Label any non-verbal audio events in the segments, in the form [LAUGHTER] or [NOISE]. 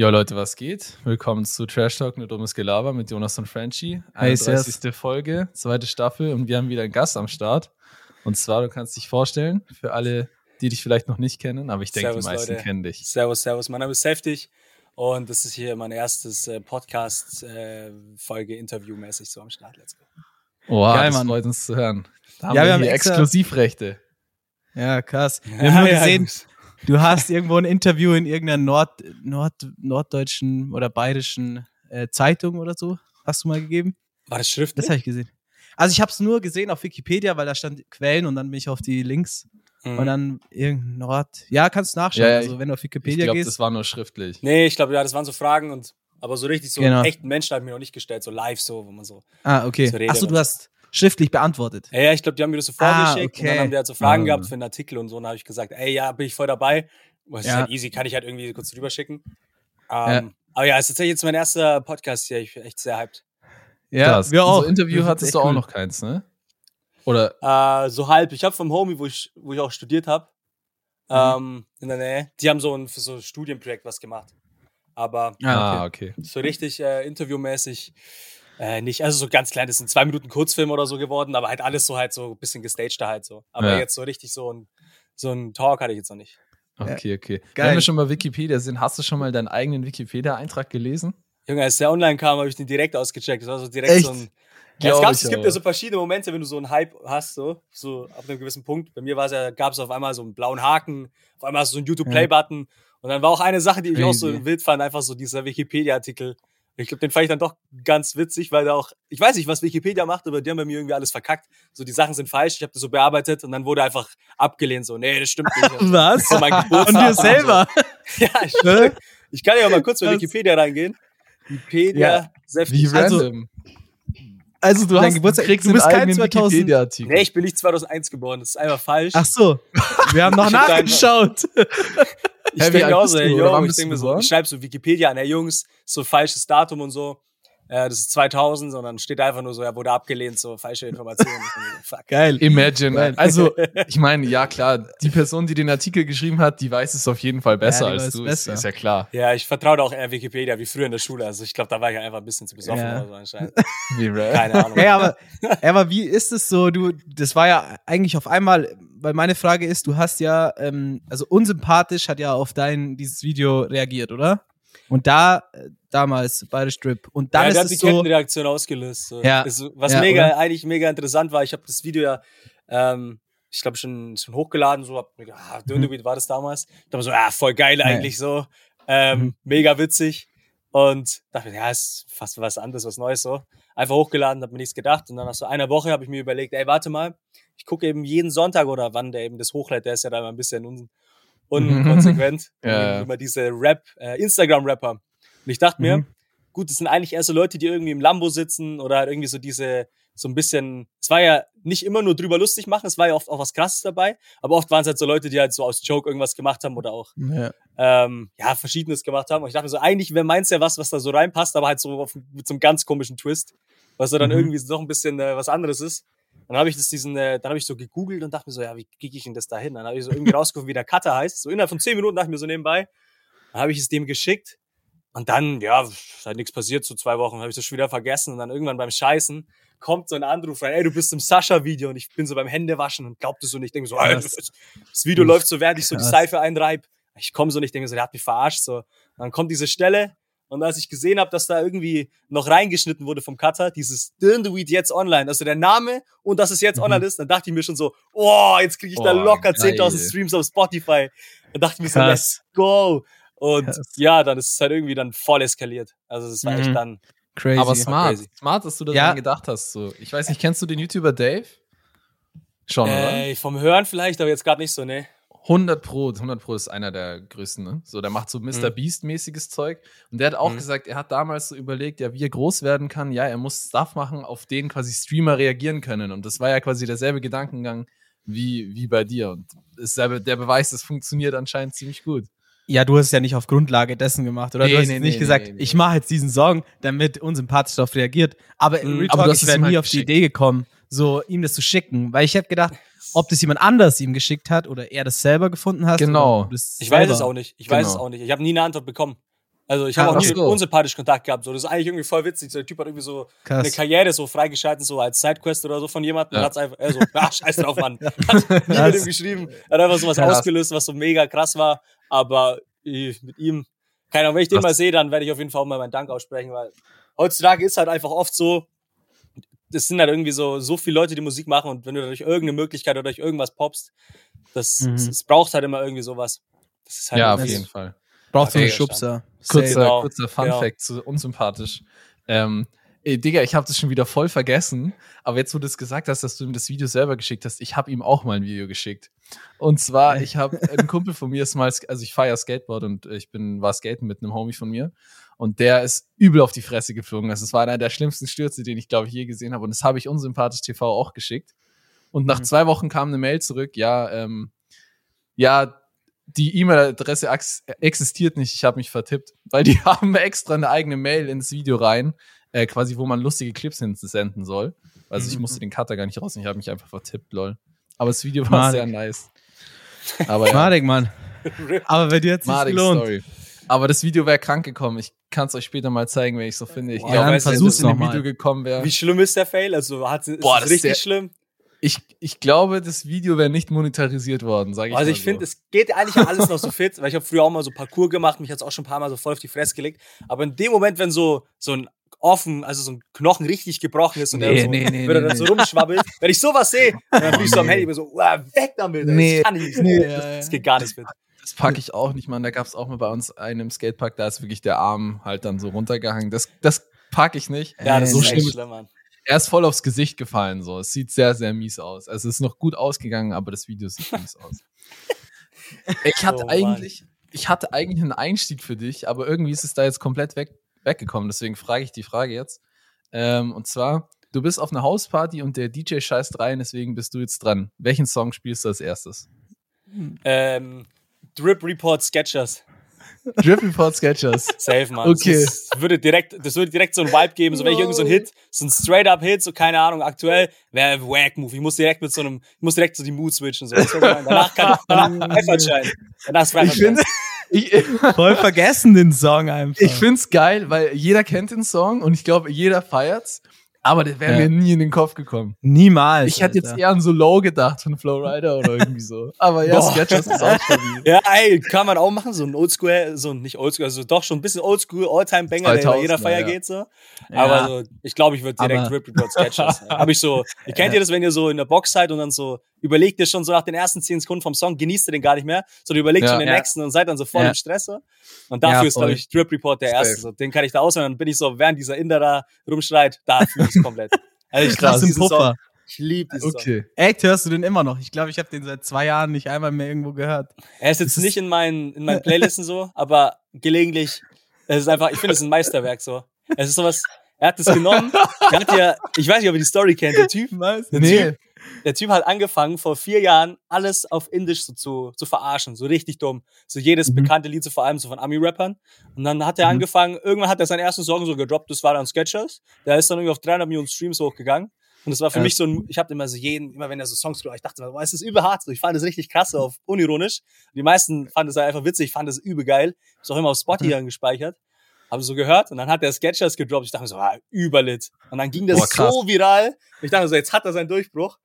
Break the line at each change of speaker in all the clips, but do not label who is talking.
Jo Leute, was geht? Willkommen zu Trash Talk, nur dummes Gelaber mit Jonas und Frenchie.
Hey,
31.
servus.
Folge, zweite Staffel und wir haben wieder einen Gast am Start. Und zwar, du kannst dich vorstellen, für alle, die dich vielleicht noch nicht kennen, aber ich denke, die meisten
Leute.
kennen dich.
Servus, servus. Mein Name ist Heftig und das ist hier mein erstes äh, Podcast-Folge interviewmäßig so am Start. Let's go.
Wow,
Geil,
das
Mann.
freut uns zu hören. Da haben
Ja,
wir,
wir haben
Exklusivrechte.
Ja, krass. Wir haben nur
Ja,
gesehen,
Jungs.
Du hast irgendwo ein Interview in irgendeiner Nord, Nord, norddeutschen oder bayerischen äh, Zeitung oder so. Hast du mal gegeben?
War das schriftlich?
Das habe ich gesehen. Also ich habe es nur gesehen auf Wikipedia, weil da stand Quellen und dann bin ich auf die Links
Mhm.
und dann irgendein Nord. Ja, kannst du nachschauen.
Ja, ja,
also
ich-
wenn du auf
Ich
Wikipedia
glaube,
gehst.
das war nur schriftlich.
Nee, ich glaube, ja, das waren so Fragen und aber so richtig so
Genau.
einen echten Menschen habe ich mir noch nicht gestellt, so live so, wo man so.
ah, okay.
Rede
Achso, du
so.
hast schriftlich beantwortet.
Ja, ja, ich glaube, die haben mir das so
Ah,
vorgeschickt und
okay.
dann haben die halt so Fragen
Ah.
gehabt für einen Artikel und so und dann habe ich gesagt, ey, ja, bin ich voll dabei. Das ist
Ja.
halt easy, kann ich halt irgendwie kurz drüber schicken. Ähm,
Ja.
Aber ja, es ist tatsächlich jetzt mein erster Podcast hier. Ich bin echt sehr hyped.
Ja,
Krass.
wir auch.
So Interview
Das ist
hattest du auch
cool.
noch keins, ne? Oder
Äh, so halb. Ich habe vom Homie, wo ich, wo ich auch studiert habe,
Mhm.
ähm, in der Nähe, die haben so ein für so ein Studienprojekt was gemacht. Aber
Ah,
Ah,
okay.
okay.
so richtig äh, interviewmäßig äh, nicht. Also so ganz klein, das sind zwei Minuten Kurzfilm oder so geworden, aber halt alles so halt so ein bisschen gestagter halt so. Aber
Ja.
jetzt so richtig so ein, so ein Talk hatte ich jetzt noch nicht.
Okay, okay.
Geil.
Wenn wir schon mal Wikipedia sind, hast du schon mal deinen eigenen Wikipedia-Eintrag gelesen?
Junge, als der online kam, habe ich den direkt ausgecheckt. Das war so direkt
Echt?
so ein. Ja, es, gab, es gibt ja so verschiedene Momente, wenn du so einen Hype hast, so, so ab einem gewissen Punkt. Bei mir war es ja, gab es auf einmal so einen blauen Haken, auf einmal hast du so einen YouTube-Play-Button. Und dann war auch eine Sache, die ich auch so wild fand, einfach so dieser Wikipedia-Artikel. Ich glaube, den fand ich dann doch ganz witzig, weil da auch, ich weiß nicht, was Wikipedia macht, aber die haben bei mir irgendwie alles verkackt. So, die Sachen sind falsch, ich habe das so bearbeitet und dann wurde einfach abgelehnt, so, nee, das stimmt nicht. [LAUGHS]
Was?
So
Von
Geburtsdatum
dir
und so.
selber? [LAUGHS]
Ja, ich,
Hä?
ich kann ja mal kurz bei? Wikipedia reingehen. Wikipedia,
Ja.
Wie
Also-
random.
Also du
hast-
Geburtstag,
kriegst
du bist kein
eigenen
2000.
Wikipedia-Artikel.
Nee, ich bin nicht 2001 geboren, das ist einfach falsch.
Ach so, wir haben [LAUGHS] noch nachgeschaut.
Ich
wie
denke auch so, ey, yo, ich
du
mir so, ich schreibe so Wikipedia an, ey Jungs, so falsches Datum und so. Äh, das ist 2000 und dann steht einfach nur so, er wurde abgelehnt, so falsche Informationen. Fuck. [LAUGHS]
Geil.
Imagine.
Geil.
Also, [LAUGHS] ich meine, ja klar, die Person, die den Artikel geschrieben hat, die weiß es auf jeden Fall besser
Ja,
als du.
besser.
Ist, ist ja klar.
Ja, ich vertraue auch eher Wikipedia wie früher in der Schule. Also ich glaube, da war ich einfach ein bisschen zu besoffen
Ja.
oder so anscheinend. [LAUGHS]
Wie rare.
Keine Ahnung.
Ja, aber, aber wie ist es so? Du, das war ja eigentlich auf einmal, weil meine Frage ist, du hast ja, ähm, also unsympathisch hat ja auf dein dieses Video reagiert, oder? Und da äh, damals bei der Strip. Und dann
ja, der hat
ist
die
es so.
Kettenreaktion ausgelöst. So.
Ja.
Das, was
Ja,
mega,
oder?
eigentlich mega interessant war, ich habe das Video ja, ähm, ich glaube, schon, schon hochgeladen, so, hab mir gedacht, ah,
Mhm.
War das damals. Ich dachte mir so, ah, voll geil eigentlich so. Ähm,
Mhm.
Mega witzig. Und dachte mir, ja, ist fast was anderes, was Neues so. Einfach hochgeladen, hab mir nichts gedacht. Und dann nach so einer Woche habe ich mir überlegt, ey, warte mal, ich gucke eben jeden Sonntag oder wann der eben das hochlädt, der ist ja da immer ein bisschen un unkonsequent. [LAUGHS]
Ja, ja.
Immer diese Rap, äh, Instagram-Rapper. Und ich dachte mir,
Mhm.
gut, das sind eigentlich eher so Leute, die irgendwie im Lambo sitzen oder halt irgendwie so diese, so ein bisschen, es war ja nicht immer nur drüber lustig machen, es war ja oft auch was krasses dabei, aber oft waren es halt so Leute, die halt so aus Joke irgendwas gemacht haben oder auch,
Ja.
ähm, ja, Verschiedenes gemacht haben. Und ich dachte mir so, eigentlich wäre meins ja was, was da so reinpasst, aber halt so auf, mit so einem ganz komischen Twist, was so dann
Mhm.
irgendwie noch ein bisschen äh, was anderes ist. Dann habe ich das diesen, äh, dann habe ich so gegoogelt und dachte mir so, ja, wie kriege ich denn das da hin? Dann habe ich so irgendwie rausgefunden, wie der Cutter heißt. So innerhalb von zehn Minuten dachte ich mir so nebenbei. Dann habe ich es dem geschickt. Und dann, ja, ist halt nichts passiert, so zwei Wochen habe ich das schon wieder vergessen. Und dann irgendwann beim Scheißen kommt so ein Anruf rein, ey, du bist im Sascha-Video und ich bin so beim Händewaschen und glaubte so nicht. Ich denke so, ey, das, Video läuft so, während ich so die. Seife einreib. Ich komme so nicht, denke so, der hat mich verarscht. So. Und dann kommt diese Stelle und als ich gesehen habe, dass da irgendwie noch reingeschnitten wurde vom Cutter, dieses Dirndweed jetzt online, also der Name und dass es jetzt
Mhm.
online ist, dann dachte ich mir schon so, oh, jetzt kriege ich da
Oh,
locker
geil.
10.000 Streams auf Spotify. Dann dachte ich mir so,
Krass.
let's go. Und
Krass.
ja, dann ist es halt irgendwie dann voll eskaliert. Also es war
Mhm.
echt dann,
Crazy.
Aber smart.
crazy.
Smart, dass du daran
Ja.
gedacht hast. So. Ich weiß nicht, kennst du den YouTuber Dave? Schon, oder?
äh, vom Hören vielleicht, aber jetzt gerade nicht so, ne?
100 Pro, 100 Pro ist einer der größten, ne? So, der macht so Mr.
Mhm.
Beast-mäßiges Zeug. Und der hat auch
Mhm.
gesagt, er hat damals so überlegt, ja, wie er groß werden kann. Ja, er muss Stuff machen, auf den quasi Streamer reagieren können. Und das war ja quasi derselbe Gedankengang wie, wie bei dir. Und ist der, der Beweis, es funktioniert anscheinend ziemlich gut.
Ja, du hast es ja nicht auf Grundlage dessen gemacht, oder?
Nee,
du hast
nee,
nicht
nee,
gesagt, ich mache jetzt diesen Song, damit unsympathisch darauf reagiert. Aber im
Mhm,
Real
aber
Talk, ich wäre nie
halt
auf die. Idee gekommen, so ihm das zu schicken. Weil ich hätte gedacht, ob das jemand anders ihm geschickt hat oder er das selber gefunden hat.
Genau.
Ich weiß es auch nicht. Ich weiß es
Genau.
auch nicht. Ich habe nie eine Antwort bekommen. Also ich habe
Ah,
auch nie
so.
unsympathisch Kontakt gehabt. So, das ist eigentlich irgendwie voll witzig. So, der Typ hat irgendwie so eine
Krass.
Karriere so freigeschalten, so als Sidequest oder so von jemandem.
Ja.
Hat's einfach, er so, ja, scheiß drauf, Mann. [LAUGHS] Hat nie mit ihm geschrieben. Hat einfach sowas
Krass.
ausgelöst, was so mega krass war. Aber ich, mit ihm, keine Ahnung, wenn ich den
Krass.
mal sehe, dann werde ich auf jeden Fall auch mal meinen Dank aussprechen, weil heutzutage ist halt einfach oft so, das sind halt irgendwie so, so viele Leute, die Musik machen und wenn du durch irgendeine Möglichkeit oder durch irgendwas poppst, das,
Mhm.
es, es braucht halt immer irgendwie sowas. Das ist halt
Ja, auf jeden Fall.
Braucht so einen Schubser.
Kurzer.
Genau,
kurzer Fun
genau.
Fact zu unsympathisch. Ähm, ey, Digga, ich habe das schon wieder voll vergessen. Aber jetzt, wo du es gesagt hast, dass du ihm das Video selber geschickt hast, ich habe ihm auch mal ein Video geschickt. Und zwar, ich habe ein Kumpel von mir ist mal, also ich fahre ja Skateboard und ich bin war skaten mit einem Homie von mir. Und der ist übel auf die Fresse geflogen. Also es war einer der schlimmsten Stürze, den ich, glaube ich, je gesehen habe. Und das habe ich unsympathisch TV auch geschickt. Und nach
Mhm.
zwei Wochen kam eine Mail zurück, ja, ähm, ja, die E-Mail-Adresse ex existiert nicht, ich habe mich vertippt. Weil die [LAUGHS] haben extra eine eigene Mail ins Video rein, äh, quasi, wo man lustige Clips hinsenden soll. Also ich
Mhm.
musste den Cutter gar nicht raus, ich habe mich einfach vertippt, lol. Aber das Video war
Madig.
sehr nice. Aber ja,
Madig, Mann. [LAUGHS] Aber bei dir
madig
gelohnt.
Story. Aber das Video wäre krank gekommen. Ich kann es euch später mal zeigen, wenn ich so finde. Ich
Boah,
glaube, wenn
versuch's
in dem. Video gekommen wäre.
Wie schlimm ist der Fail? Also hat, ist
Boah,
das
das ist
richtig
sehr-
schlimm?
Ich, ich glaube, das Video wäre nicht monetarisiert worden, sage ich
Also
mal
ich finde,
so.
es geht eigentlich ja alles noch so fit, weil ich habe früher auch mal so Parcours gemacht, mich hat's auch schon ein paar Mal so voll auf die Fresse gelegt. Aber in dem Moment, wenn so, so ein offen, also so ein Knochen richtig gebrochen ist und
Nee,
der so,
nee, nee,
wenn er
nee,
dann so rumschwabbelt, wenn ich sowas sehe, dann bin ich so am. Handy immer so, weg damit,
Nee,
das kann ich nicht.
nee.
das, das geht gar nicht fit.
Das packe ich auch nicht, Mann. Da gab es auch mal bei uns einen im Skatepark, da ist wirklich der Arm halt dann so runtergehangen. Das, das packe ich nicht.
Ja, das
so
ist
schlimm
echt
ist-
schlimm, Mann.
Er ist voll aufs Gesicht gefallen, so. Es sieht sehr, sehr mies aus. Also es ist noch gut ausgegangen, aber das Video sieht mies aus. [LAUGHS] Ich hatte
Oh,
eigentlich, ich hatte eigentlich einen Einstieg für dich, aber irgendwie ist es da jetzt komplett weg, weggekommen. Deswegen frage ich die Frage jetzt. Ähm, und zwar, du bist auf einer Hausparty und der DJ scheißt rein, deswegen bist du jetzt dran. Welchen Song spielst du als erstes?
Ähm, Drip Report Sketchers.
Drip Report Sketchers. [LAUGHS]
Safe, Mann.
Okay.
Das, würde direkt, das würde direkt so ein Vibe geben, so wenn ich irgendwie so ein Hit, so ein Straight-Up-Hit, so keine Ahnung, aktuell, wäre Wack-Move. Ich muss direkt mit so einem, ich muss direkt so die Mood switchen, so. Danach kann ich, danach Freifahrtschein. Danach ist
finde ich,
Voll vergessen den Song einfach.
ich find's geil, weil jeder kennt den Song und ich glaube, jeder feiert's. Aber der wäre
Ja.
mir nie in den Kopf gekommen.
Niemals.
Ich hätte jetzt eher an so Low gedacht von Flowrider oder irgendwie so. Aber ja,
Boah.
Sketchers ist auch stabil. [LAUGHS]
Ja, ey, kann man auch machen, so ein Oldschool, so ein, nicht Oldschool, also doch schon ein bisschen Oldschool, Alltime-Banger, der bei jeder
2000er,
Feier
ja.
geht, so. Aber so, ich glaube, ich würde direkt Drip Report Sketchers. [LAUGHS] Hab ich so, ihr kennt ihr das, wenn ihr so in der Box seid und dann so, überlegt ihr schon so nach den ersten 10 Sekunden vom Song, genießt ihr den gar nicht mehr, sondern überlegt
Ja.
schon den
Ja.
nächsten und seid dann so voll
Ja.
im Stress. Und dafür ist, glaube ich, Drip Report der
Safe.
erste. So. Den kann ich da auswählen, dann bin ich so, während dieser Inder da rumschreit, da fühle [LAUGHS] ich komplett. Also ich [LAUGHS]
Krass im
Song.
Puffer.
Ich liebe diesen Song.
Okay.
Echt, hörst du den immer noch? Ich glaube, ich habe den seit zwei Jahren nicht einmal mehr irgendwo gehört.
Er ist jetzt nicht in meinen, in meinen Playlisten so, aber gelegentlich, es ist einfach, ich finde es ist ein Meisterwerk so. Es ist sowas, er hat das genommen, [LAUGHS] er hat ja, ich weiß nicht, ob ihr die Story kennt, der Typ, [LAUGHS] der,
Nee.
typ, der Typ hat angefangen, vor vier Jahren alles auf Indisch so zu, zu verarschen, so richtig dumm. So jedes
Mhm.
bekannte Lied, so vor allem so von Ami-Rappern. Und dann hat er
Mhm.
angefangen, irgendwann hat er seinen ersten Song so gedroppt, das war dann Sketchers. Der ist dann irgendwie auf 300 Millionen Streams hochgegangen. Und das war für
Ja.
mich so ein, ich habe immer so jeden, immer wenn er so Songs gemacht ich dachte immer, boah, es ist übel hart. So. Ich fand es richtig krass, auf unironisch. Die meisten fanden es halt einfach witzig, ich fand es übel geil. Ist auch immer auf Spotify
Mhm.
dann gespeichert. Habe so gehört und dann hat der Sketchers gedroppt. Ich dachte mir so, ah, überlit. Und dann ging das
Boah,
so viral. Ich dachte mir so, jetzt hat er seinen Durchbruch.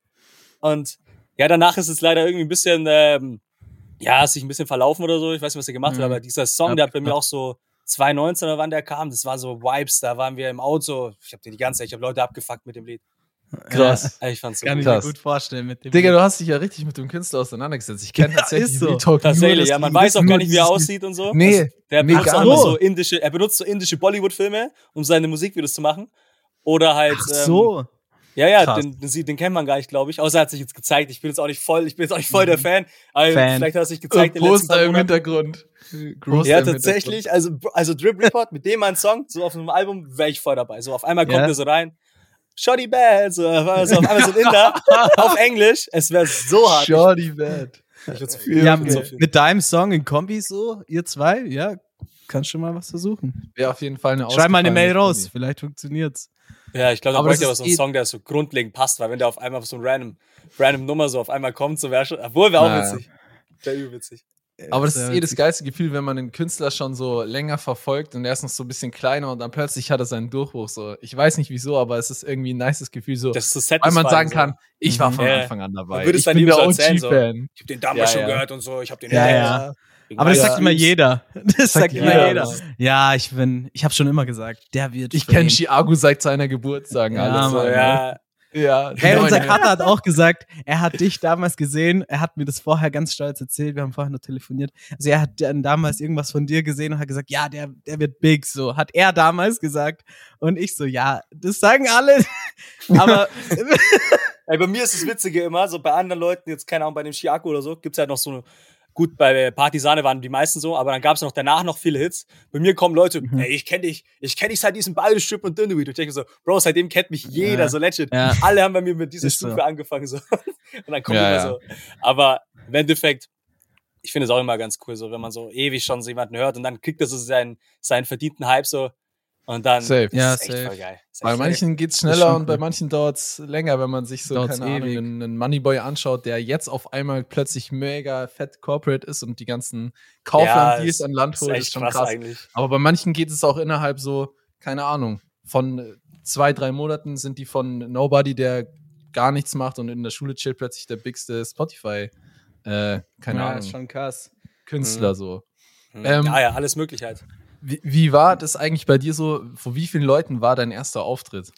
Und ja, danach ist es leider irgendwie ein bisschen, ähm, ja, sich ein bisschen verlaufen oder so. Ich weiß nicht, was er gemacht hat,
Mhm.
aber dieser Song,
Ja,
der hat bei mir
ja.
auch so 2019 oder wann der kam, das war so Vibes, da waren wir im Auto. Ich habe die ganze Zeit, ich habe Leute abgefuckt mit dem Lied.
Krass.
Ich fand's so
Kann ich
gut.
mir
Krass.
gut vorstellen mit dem.
Digga, du hast dich ja richtig mit dem Künstler auseinandergesetzt. Ich kenne
Ja,
tatsächlich
so.
Talk
Tatsächlich, ja, man weiß auch gar nicht, wie er aussieht und so.
Nee,
Also, der
nee,
benutzt auch so indische, er benutzt so indische Bollywood-Filme, um seine Musikvideos zu machen. Oder halt,
Ach
ähm,
so.
ja, ja,
Krass.
den, den, sieht- den kennt man gar nicht, glaube ich. Außer er hat sich jetzt gezeigt. Ich bin jetzt auch nicht voll, ich bin jetzt auch nicht voll der Fan. Aber
Mhm. Fan.
vielleicht hat er sich gezeigt in den letzten
Poster im. Hintergrund. Poster
Ja, tatsächlich. Also, also Drip Report, mit dem ein Song, so auf einem Album, wäre ich voll dabei. So auf einmal kommt
Ja.
er so rein. Shoddy Bad, so, auf einmal so, auf einmal so ein Inder [LAUGHS] auf Englisch. Es wäre so hart.
Shorty Bad. Ja,
würd's so
mit, mit deinem Song in Kombi so, ihr zwei, ja, kannst schon mal was versuchen.
Wäre auf jeden Fall eine
Schreib mal eine Mail raus,
Kombi.
vielleicht funktioniert's.
Ja, ich glaube, da bräuchte aber
ist
so einen
eh-
Song, der so grundlegend passt, weil wenn der auf einmal auf so ein random, random Nummer so auf einmal kommt, so wäre schon, obwohl wäre auch
Ja.
witzig. Wäre übel witzig.
Aber das ist eh das geilste Gefühl, wenn man einen Künstler schon so länger verfolgt und er ist noch so ein bisschen kleiner und dann plötzlich hat er seinen Durchbruch. So, ich weiß nicht wieso, aber es ist irgendwie ein nices Gefühl, so,
Das ist so
weil man sagen
so.
kann, ich war
Mhm.
von
Ja.
Anfang an dabei.
Man würde es
ich
dann
bin der
so erzählen, so.
OG-Fan.
Ich hab den damals
Ja,
schon gehört und so. Ich hab den
Ja, ja. Aber das sagt immer jeder. [LAUGHS] Das sagt immer
ja.
jeder. Ja, ich bin, ich habe schon immer gesagt, der wird.
Ich kenne. Chiago seit seiner Geburt, sagen
Ja,
alle.
So, ja,
ja.
Hey, unser Kater hat auch gesagt, er hat dich damals gesehen. Er hat mir das vorher ganz stolz erzählt. Wir haben vorher nur telefoniert. Also er hat dann damals irgendwas von dir gesehen und hat gesagt, ja, der, der wird big. So hat er damals gesagt. Und ich so, ja, das sagen alle. [LAUGHS] Aber
Ey, bei mir ist das Witzige immer, so bei anderen Leuten, jetzt keine Ahnung, bei dem Chiaco oder so, gibt's halt noch so eine, gut, bei Partisane waren die meisten so, aber dann gab's noch danach noch viele Hits. Bei mir kommen Leute,
Mhm.
ey, ich kenn dich, ich kenn dich seit diesem Ball, Strip und Dinnerweed. Und ich denke so, Bro, seitdem kennt mich jeder,
Ja.
so legit.
Ja.
Alle haben bei mir mit dieser
Ist so.
Stufe angefangen, so. [LAUGHS] Und dann kommt
Ja,
immer so. Aber im Endeffekt, ich finde es auch immer ganz cool, so, wenn man so ewig schon so jemanden hört und dann kriegt er so seinen, seinen verdienten Hype so. Und dann,
Safe.
Ja,
ist echt
safe.
voll geil. Ist
Bei
echt
manchen geht's
ist
schneller und bei manchen dauert's länger, wenn man sich so,
Dauert's
keine Ahnung,
ewig.
einen, einen Moneyboy anschaut, der jetzt auf einmal plötzlich mega fett corporate ist und die ganzen Kaufland-Deals
ist-
an Land
ist
holt,
echt
ist schon
krass,
krass.
eigentlich.
Aber bei manchen geht es auch innerhalb so, keine Ahnung, von äh, zwei, drei Monaten sind die von Nobody, der gar nichts macht und in der Schule chillt, plötzlich der bigste Spotify, äh, keine
ja,
Ahnung,
ist schon krass.
Künstler so.
Mhm.
Ähm,
ja, ja, alles möglich halt.
Wie, wie war das eigentlich bei dir so? Vor wie vielen Leuten war dein erster Auftritt?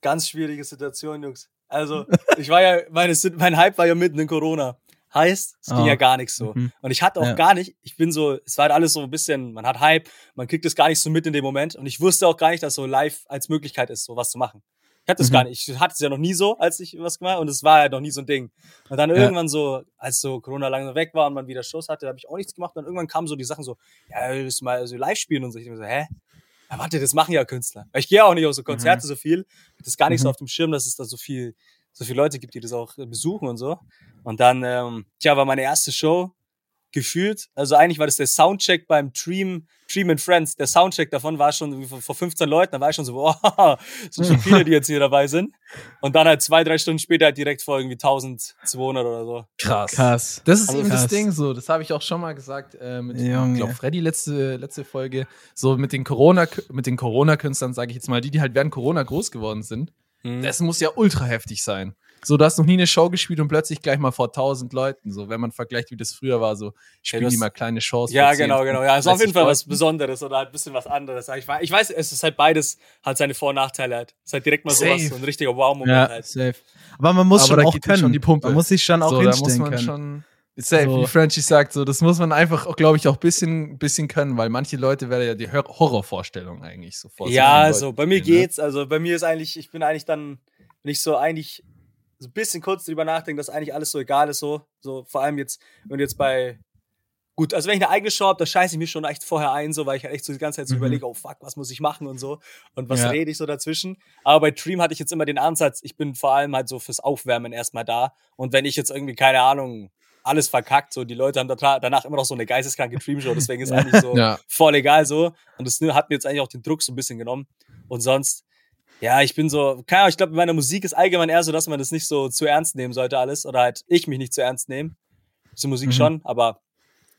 Ganz schwierige Situation, Jungs. Also, [LAUGHS] ich war ja, meine, mein Hype war ja mitten in Corona. Heißt, es ging
Oh.
ja gar nicht so.
Mhm.
Und ich hatte auch
Ja.
gar nicht, ich bin so, es war halt alles so ein bisschen, man hat Hype, man kriegt es gar nicht so mit in dem Moment. Und ich wusste auch gar nicht, dass so live als Möglichkeit ist, so was zu machen. Ich hatte es
Mhm.
gar nicht. Ich hatte es ja noch nie so, als ich was gemacht habe. Und es war ja noch nie so ein Ding. Und dann
Ja.
irgendwann so, als so Corona lange weg war und man wieder Shows hatte, habe ich auch nichts gemacht. Und dann irgendwann kamen so die Sachen so, ja, willst du mal so live spielen und so. Ich mir so, hä? Ja, warte, das machen ja Künstler. Weil Ich gehe auch nicht auf so Konzerte so viel. Ich das gar nicht so
Mhm.
auf dem Schirm, dass es da so viel, so viele Leute gibt, die das auch äh, besuchen und so. Und dann, ähm, tja, war meine erste Show gefühlt. Also eigentlich war das der Soundcheck beim Dream, Dream and Friends. Der Soundcheck davon war schon vor vor 15 Leuten. Da war ich schon so, wow, [LAUGHS] sind schon [LAUGHS] viele, die jetzt hier dabei sind. Und dann halt zwei, drei Stunden später halt direkt vor irgendwie 1200 oder so.
Krass.
Krass.
Das ist
Also
eben das
krass.
Ding so. Das habe ich auch schon mal gesagt äh, mit,
Junge.
ich glaube, Freddy letzte, letzte Folge. So mit den Corona, mit den Corona-Künstlern, sage ich jetzt mal, die, die halt während Corona groß geworden sind.
Mhm.
Das muss ja ultra heftig sein. So, du hast noch nie eine Show gespielt und plötzlich gleich mal vor 1000 Leuten. So, wenn man vergleicht, wie das früher war, so spielen
du
die mal kleine Shows.
Ja,
vor 10,
genau, genau. Ja, ist auf
30
jeden Fall was. Besonderes oder halt ein bisschen was anderes. Ich weiß, ich weiß, es ist halt beides, hat seine Vor- und Nachteile halt. Es ist halt direkt mal sowas,
Safe.
so ein richtiger Wow-Moment
Ja,
halt.
safe. Aber man muss
Aber
schon auch können.
schon die Pumpe.
Man muss sich schon auch
so, da muss
hinstellen
man
können.
schon. Safe,
So.
wie Frenchy sagt, so, das muss man einfach, glaube ich, auch bisschen, bisschen können, weil manche Leute werden ja die Hor- Horrorvorstellung eigentlich so vor.
Ja, so, bei mir
stehen, ne?
geht's. Also bei mir ist eigentlich, ich bin eigentlich dann, wenn ich so eigentlich so ein bisschen kurz drüber nachdenke, dass eigentlich alles so egal ist, so. So, vor allem jetzt, wenn du jetzt bei. Gut, also wenn ich eine eigene Show habe, da scheiße ich mich schon echt vorher ein, so, weil ich halt echt so die ganze Zeit so
Mhm.
überlege, oh fuck, was muss ich machen und so. Und was
Ja.
rede ich so dazwischen. Aber bei Dream hatte ich jetzt immer den Ansatz, ich bin vor allem halt so fürs Aufwärmen erstmal da. Und wenn ich jetzt irgendwie, keine Ahnung, alles verkackt, so die Leute haben da- danach immer noch so eine geisteskranke Dream-Show, deswegen ist [LAUGHS] eigentlich so
Ja.
voll egal so. Und das hat mir jetzt eigentlich auch den Druck so ein bisschen genommen. Und sonst, ja, ich bin so, keine Ahnung, ich glaube, in meiner Musik ist allgemein eher so, dass man das nicht so zu ernst nehmen sollte, alles. Oder halt ich mich nicht zu ernst nehmen. Zur Musik
Mhm.
schon, aber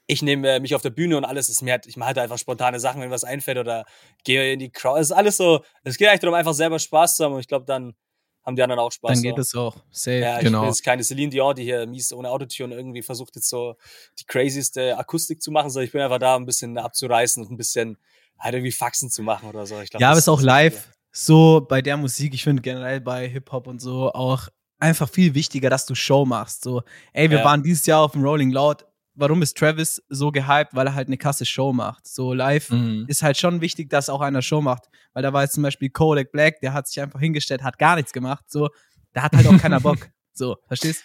ich nehme äh, mich auf der Bühne und alles ist mir halt, ich mache halt einfach spontane Sachen, wenn was einfällt oder gehe in die Crowd. Es ist alles so, es geht eigentlich darum, einfach selber Spaß zu haben und ich glaube, dann haben die anderen auch Spaß.
Dann
so.
geht es auch. Safe.
Ja, ich
Genau.
bin jetzt keine Celine Dion, die hier mies ohne Autotune irgendwie versucht jetzt so die crazyste Akustik zu machen, sondern ich bin einfach da, ein bisschen abzureißen und ein bisschen halt irgendwie Faxen zu machen oder so. Ich glaub,
ja, aber es ist auch live. So bei der Musik, ich finde generell bei Hip-Hop und so auch einfach viel wichtiger, dass du Show machst. So, ey, wir
Ja.
waren dieses Jahr auf dem Rolling Loud. Warum ist Travis so gehypt? Weil er halt eine krasse Show macht. So live
Mhm.
ist halt schon wichtig, dass auch einer Show macht. Weil da war jetzt zum Beispiel Kodak Black, der hat sich einfach hingestellt, hat gar nichts gemacht. So, da hat halt auch keiner Bock. [LAUGHS] So, verstehst?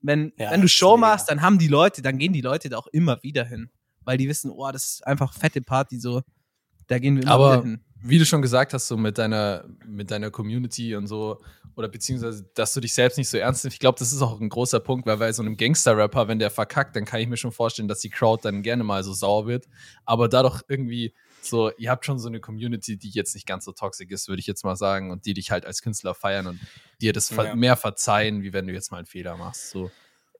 Wenn,
Ja,
wenn du Show machst, dann haben die Leute, dann gehen die Leute da auch immer wieder hin. Weil die wissen, oh, das ist einfach fette Party, so. Da gehen wir immer
Aber
wieder hin.
Wie du schon gesagt hast, so mit deiner, mit deiner Community und so, oder beziehungsweise, dass du dich selbst nicht so ernst nimmst, ich glaube, das ist auch ein großer Punkt, weil bei so einem Gangster-Rapper, wenn der verkackt, dann kann ich mir schon vorstellen, dass die Crowd dann gerne mal so sauer wird. Aber da doch irgendwie so, ihr habt schon so eine Community, die jetzt nicht ganz so toxisch ist, würde ich jetzt mal sagen, und die dich halt als Künstler feiern und dir das
Ja.
mehr verzeihen, wie wenn du jetzt mal einen Fehler machst. So.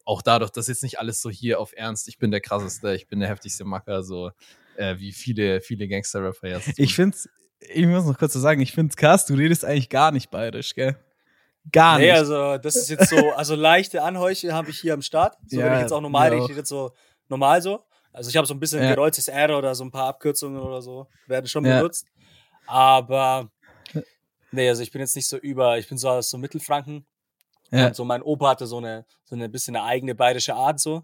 auch dadurch, dass jetzt nicht alles so hier auf Ernst, ich bin der krasseste, ich bin der heftigste Macker, so äh, wie viele, viele Gangster-Rapper jetzt.
Ich find's, ich muss noch kurz so sagen, ich find's krass, du redest eigentlich gar nicht bayerisch, gell? Gar
Nee,
nicht.
also das ist jetzt so, also leichte Anhäusche habe ich hier am Start. So
Ja,
wenn ich jetzt auch normal rede,
auch.
ich rede jetzt so normal so. Also ich habe so ein bisschen
Ja.
gerolltes R oder so ein paar Abkürzungen oder so, werden schon
Ja.
benutzt. Aber nee, also ich bin jetzt nicht so über, ich bin so aus so Mittelfranken.
Ja.
Und so mein Opa hatte so eine, so eine bisschen eine eigene bayerische Art so.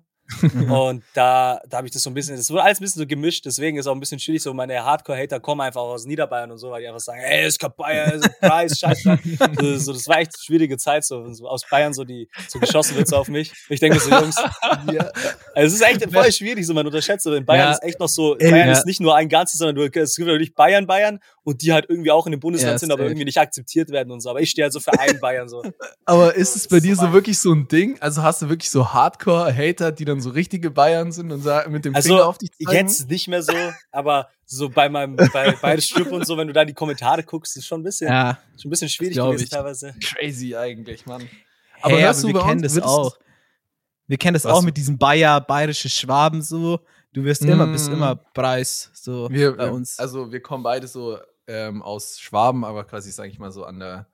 Und da, da habe ich das so ein bisschen, das wurde alles ein bisschen so gemischt, deswegen ist auch ein bisschen schwierig, so meine Hardcore-Hater kommen einfach aus Niederbayern und so, weil die einfach sagen, ey, ist kein Bayern, ist [LAUGHS] Preis, scheiße. so, so, das war echt eine schwierige Zeit, so, so aus Bayern so die, so geschossen wird so auf mich. Ich denke so, Jungs, [LAUGHS]
ja.
also es ist echt voll schwierig, so man unterschätzt, so in Bayern
Ja.
ist echt noch so, Bayern
ja.
ist nicht nur ein Ganzes, sondern du, es gibt natürlich Bayern, Bayern und die halt irgendwie auch in dem Bundesland
Ja,
sind, aber
safe.
irgendwie nicht akzeptiert werden und so. Aber ich stehe halt so für einen Bayern so.
Aber ist es bei dir so wirklich so ein Ding? Also hast du wirklich so Hardcore-Hater, die dann so richtige Bayern sind und sagen, mit dem
Also
Finger auf dich zeigen?
jetzt nicht mehr so, aber so bei meinem, bei beide Strip und so, wenn du da die Kommentare guckst, ist schon ein bisschen,
ja.
schon ein bisschen schwierig
glaub
gewesen
ich.
teilweise.
Crazy eigentlich, Mann.
Aber, hey,
hörst
aber
du
wir kennen das auch. Wir kennen das
Was?
auch mit diesem Bayer, bayerische Schwaben so. Du wirst immer, bist
Mm.
immer Preis so
Wir,
bei uns.
Also wir kommen beide so ähm, aus Schwaben, aber quasi, sage ich mal, so an der,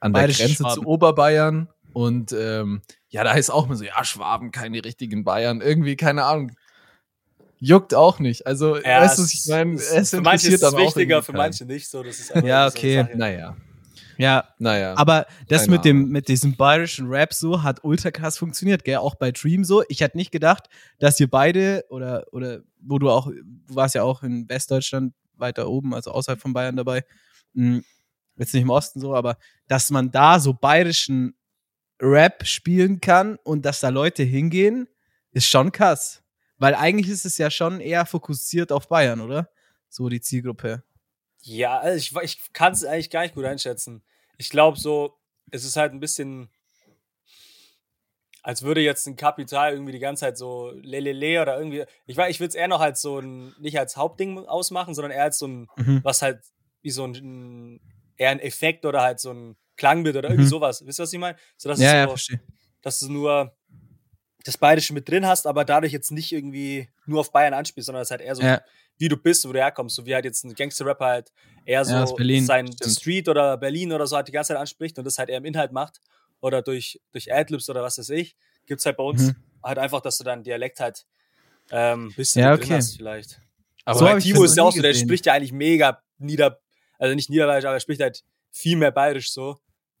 an der Grenze
Schwaben.
zu Oberbayern. Und ähm, ja, da heißt auch immer so, ja, Schwaben, keine richtigen Bayern. Irgendwie, keine Ahnung. Juckt auch nicht. Also,
Ja,
weißt du, ich meine? Es
für manche ist es wichtiger, für manche nicht so. Das ist
Ja,
so
okay.
Sache.
Naja,
ja,
naja.
aber das
Keine
mit dem,
Ahnung.
mit diesem bayerischen Rap so hat ultra krass funktioniert, gell? Auch bei Dream so. Ich hätte nicht gedacht, dass ihr beide oder, oder wo du auch, du warst ja auch in Westdeutschland weiter oben, also außerhalb von Bayern dabei. Hm, Jetzt nicht im Osten so, aber dass man da so bayerischen Rap spielen kann und dass da Leute hingehen, ist schon krass. Weil eigentlich ist es ja schon eher fokussiert auf Bayern, oder? So die Zielgruppe.
Ja, also ich, ich kann es eigentlich gar nicht gut einschätzen. Ich glaube so, es ist halt ein bisschen, als würde jetzt ein Kapital irgendwie die ganze Zeit so lelele oder irgendwie, ich weiß, ich würde es eher noch als so ein, nicht als Hauptding ausmachen, sondern eher als so ein,
Mhm.
was halt wie so ein, eher ein Effekt oder halt so ein Klangbild oder irgendwie
Mhm.
sowas. Wisst ihr, was ich meine? So, dass
Ja,
es
ja,
so,
verstehe.
dass du nur das Bayerische mit drin hast, aber dadurch jetzt nicht irgendwie nur auf Bayern anspielst, sondern es halt eher so,
Ja.
wie du bist, wo du herkommst, so wie halt jetzt ein Gangster-Rapper halt eher so
Ja, aus Berlin,
sein
stimmt.
Street oder Berlin oder so halt die ganze Zeit anspricht und das halt eher im Inhalt macht oder durch, durch Adlibs oder was weiß ich, gibt es halt bei uns
Mhm.
halt einfach, dass du deinen Dialekt halt ähm, bisschen
Ja,
mit drin
okay.
hast vielleicht.
aber
So ich
Timo ist ja auch so, der spricht ja eigentlich mega nieder, also nicht niederbayerisch, aber er spricht halt viel mehr bayerisch so,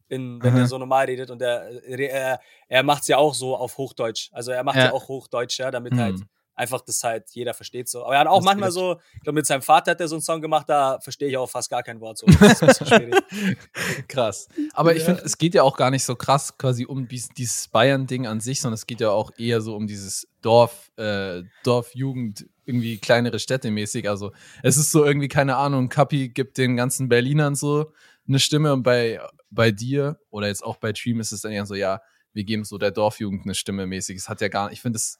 in, wenn
Aha.
er so normal redet und er, er, er macht es ja auch so auf Hochdeutsch. Also er macht ja,
Ja.
auch Hochdeutsch, ja, damit
Mhm.
halt einfach das halt jeder versteht so. Aber er hat auch
Das
manchmal so, ich glaube mit seinem Vater hat er so einen Song gemacht, da verstehe ich auch fast gar kein Wort so. [LAUGHS]
Krass. Aber ich
Ja.
finde, es geht ja auch gar nicht so krass quasi um dies, dieses Bayern-Ding an sich, sondern es geht ja auch eher so um dieses Dorf, äh, Dorfjugend, irgendwie kleinere Städte mäßig. Also es ist so irgendwie, keine Ahnung, Kapi gibt den ganzen Berlinern so eine Stimme und bei, bei dir oder jetzt auch bei Dream ist es dann eher so, ja, wir geben so der Dorfjugend eine Stimme mäßig. Es hat ja gar ich finde, es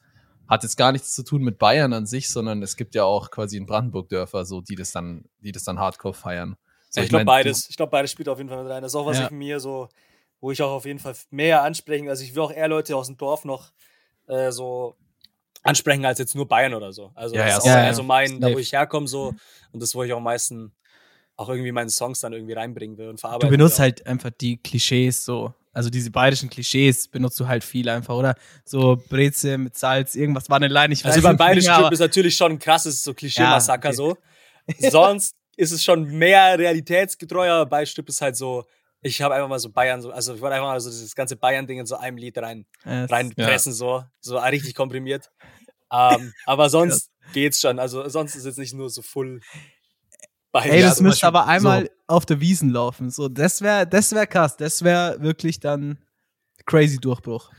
hat jetzt gar nichts zu tun mit Bayern an sich, sondern es gibt ja auch quasi in Brandenburg Dörfer so, die das dann, die das dann hardcore feiern. So,
ich glaube
mein,
beides. Ich glaube beides spielt auf jeden Fall mit rein. Das ist auch was
Ja.
ich mir so, wo ich auch auf jeden Fall mehr ansprechen. Also ich will auch eher Leute aus dem Dorf noch äh, so ansprechen als jetzt nur Bayern oder so. Also
Ja,
das
ja,
ist auch
ja,
eher
ja.
so mein, da wo ich herkomme so und das, wo ich auch am meisten auch irgendwie meine Songs dann irgendwie reinbringen will und verarbeiten
Du benutzt
will.
halt einfach die Klischees so. Also diese bayerischen Klischees benutzt du halt viel einfach, oder? So Breze mit Salz, irgendwas Vanillein, ich
Also
weiß
beim
nicht
bayerischen
aber-
ist natürlich schon ein krasses so Klischee-Massaker
Ja,
so. [LAUGHS] Sonst ist es schon mehr realitätsgetreuer. Bei Strip ist halt so, ich habe einfach mal so Bayern, so, also ich wollte einfach mal so dieses ganze Bayern-Ding in so einem Lied rein
Ja, es-
reinpressen, so, so richtig komprimiert. ähm, aber [LAUGHS] sonst geht's schon. Also sonst ist jetzt nicht nur so full.
Ey, das müsste aber einmal auf der Wiesen laufen. So, das wäre das wär krass. Das wäre wirklich dann crazy Durchbruch.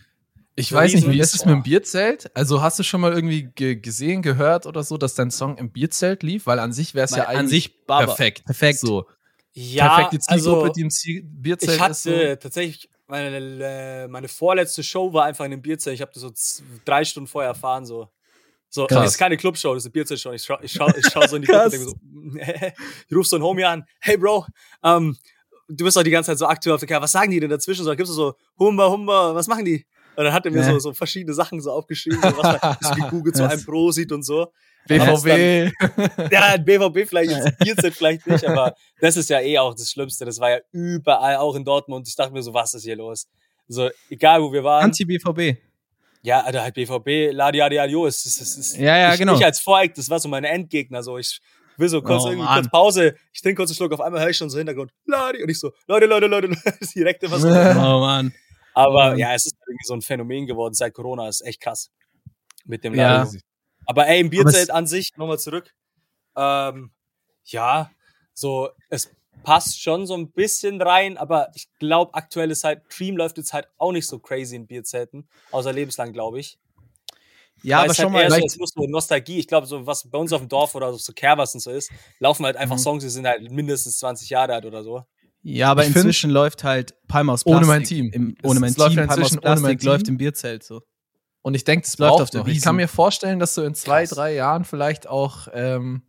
Ich
So
weiß nicht, wie ist es mit dem. Bierzelt? Also hast du schon mal irgendwie ge gesehen, gehört oder so, dass dein Song im Bierzelt lief? Weil an sich wäre es ja eigentlich
an sich Baba.
perfekt.
Perfekt.
So,
ja,
perfekte Zielgruppe,
also,
die im Ziel Bierzelt
ich
ist. So.
hatte tatsächlich, meine, meine vorletzte Show war einfach in einem Bierzelt. Ich habe das so drei Stunden vorher erfahren, so. So,
Krass.
das ist keine Clubshow, das ist eine Bierzeltshow. Ich schau, ich schau, ich schau so in die Gruppe und denke so, [LAUGHS] ich ruf so einen Homie an, hey Bro, ähm, du bist doch die ganze Zeit so aktuell auf der Karte, was sagen die denn dazwischen? So, gibst du so, Humba, Humba, was machen die? Und dann hat er mir
Ja.
so, so verschiedene Sachen so aufgeschrieben, so was man [LAUGHS] so gegoogelt, so ein Pro sieht und so.
BVB. [LAUGHS]
Ja, ein BVB vielleicht, jetzt Bierzeit vielleicht nicht, aber das ist ja eh auch das Schlimmste. Das war ja überall, auch in Dortmund. Ich dachte mir so, was ist hier los? So, egal wo wir waren.
Anti-BVB.
Ja, Alter, halt BVB, Ladi Adi Adio ist, ist, ist, ist
Ja, ja,
ich,
genau.
Ich als Voreck, das war so meine Endgegner, so ich will so kurz
Oh,
irgendwie
Mann.
kurz Pause, ich trinke kurz einen Schluck, auf einmal höre ich schon so Hintergrund, Ladi, und ich so, Leute, Leute, Leute, [LAUGHS] Leute, direkt so. [LAUGHS]
Oh Mann.
Aber
Mann.
ja, es ist irgendwie so ein Phänomen geworden seit Corona, ist echt krass. Mit dem
Ja.
Ladi. Aber ey, im Bierzelt an sich, nochmal zurück, ähm, ja, so, es passt schon so ein bisschen rein, aber ich glaube, aktuell ist halt, Dream läuft jetzt halt auch nicht so crazy in Bierzelten, außer lebenslang, glaube ich.
Ja,
Weil
aber schon
halt
mal.
so, es muss so Nostalgie. Ich glaube, so was bei uns auf dem Dorf oder so Kerwas und so ist, laufen halt einfach
Mhm.
Songs, die sind halt mindestens 20 Jahre alt oder so.
Ja, aber
Ich find-
inzwischen läuft halt Palm aus Plastik.
Ohne mein Team.
Im, ohne mein
es
Team, Palm aus
inzwischen ohne mein
Plastik
Team.
läuft im Bierzelt so.
Und ich denke, das
Läuft auf der
noch. Ich kann mir vorstellen, dass so in zwei,
Krass.
drei Jahren vielleicht auch ähm,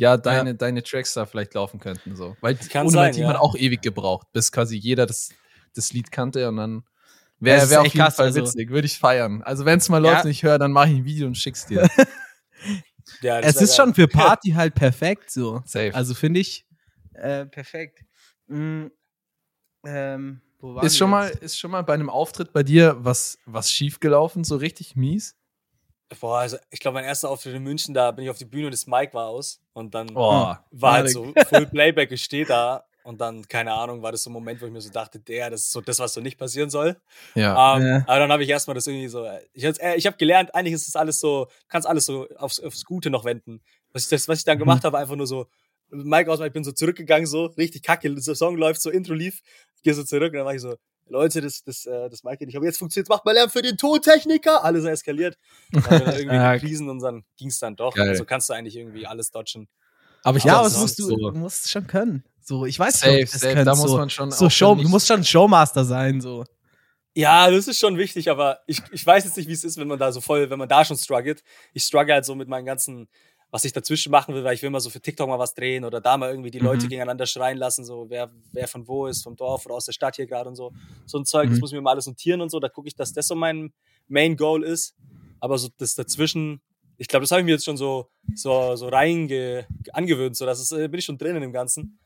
ja, deine, deine Tracks da vielleicht laufen könnten. So. Weil
kann
ohne
sein,
mein Team
ja.
hat auch ewig gebraucht, bis quasi jeder das, das Lied kannte und dann wäre wär auf jeden
krass,
Fall
also-
witzig. Würde ich feiern. Also wenn es mal
Ja.
läuft und ich höre, dann mache ich ein Video und schick's dir. [LAUGHS]
Ja,
Es ist
geil.
schon für Party halt perfekt so.
Safe.
Also finde ich äh, perfekt. Mm, ähm,
ist schon mal, ist schon mal bei einem Auftritt bei dir was, was schief gelaufen, so richtig mies?
Boah, also ich glaube, mein erster Auftritt in München, da bin ich auf die Bühne und das Mic war aus. Und dann
Oh.
war halt so Full Playback, ich stehe da. Und dann, keine Ahnung, war das so ein Moment, wo ich mir so dachte, der, das ist so das, was so nicht passieren soll.
Ja.
Ähm,
Ja.
Aber dann habe ich erstmal das irgendwie so. Ich, äh, ich habe gelernt, eigentlich ist das alles so, kannst alles so aufs, aufs Gute noch wenden. Was ich, das, was ich dann
Mhm.
gemacht habe, einfach nur so, Mike aus, ich bin so zurückgegangen, so richtig kacke, der Song läuft, so Intro lief, ich gehe so zurück und dann war ich so, Leute, das, das, äh, das Mike nicht. Aber jetzt funktioniert macht mal Lärm für den Tontechniker. Alles eskaliert. Dann haben wir dann irgendwie [LAUGHS] gepriesen und dann ging es dann doch. So kannst du eigentlich irgendwie alles dodgen.
Aber ich
Ja, aber das musst du,
so.
du musst schon können. So, ich weiß
Safe,
nicht, ich
safe,
können,
da
so,
muss man schon
so
auch
Show, du musst schon Showmaster sein, so.
Ja, das ist schon wichtig, aber ich, ich weiß jetzt nicht, wie es ist, wenn man da so voll, wenn man da schon struggelt. Ich struggle halt so mit meinen ganzen, was ich dazwischen machen will, weil ich will mal so für TikTok mal was drehen oder da mal irgendwie die Leute
Mhm.
gegeneinander schreien lassen, so wer, wer von wo ist, vom Dorf oder aus der Stadt hier gerade und so. So ein Zeug, das
Mhm.
muss ich mir mal alles notieren und so. Da gucke ich, dass das so mein Main Goal ist. Aber so das dazwischen, ich glaube, das habe ich mir jetzt schon so, so, so reinge angewöhnt, so dass es, äh, bin ich schon drin in dem Ganzen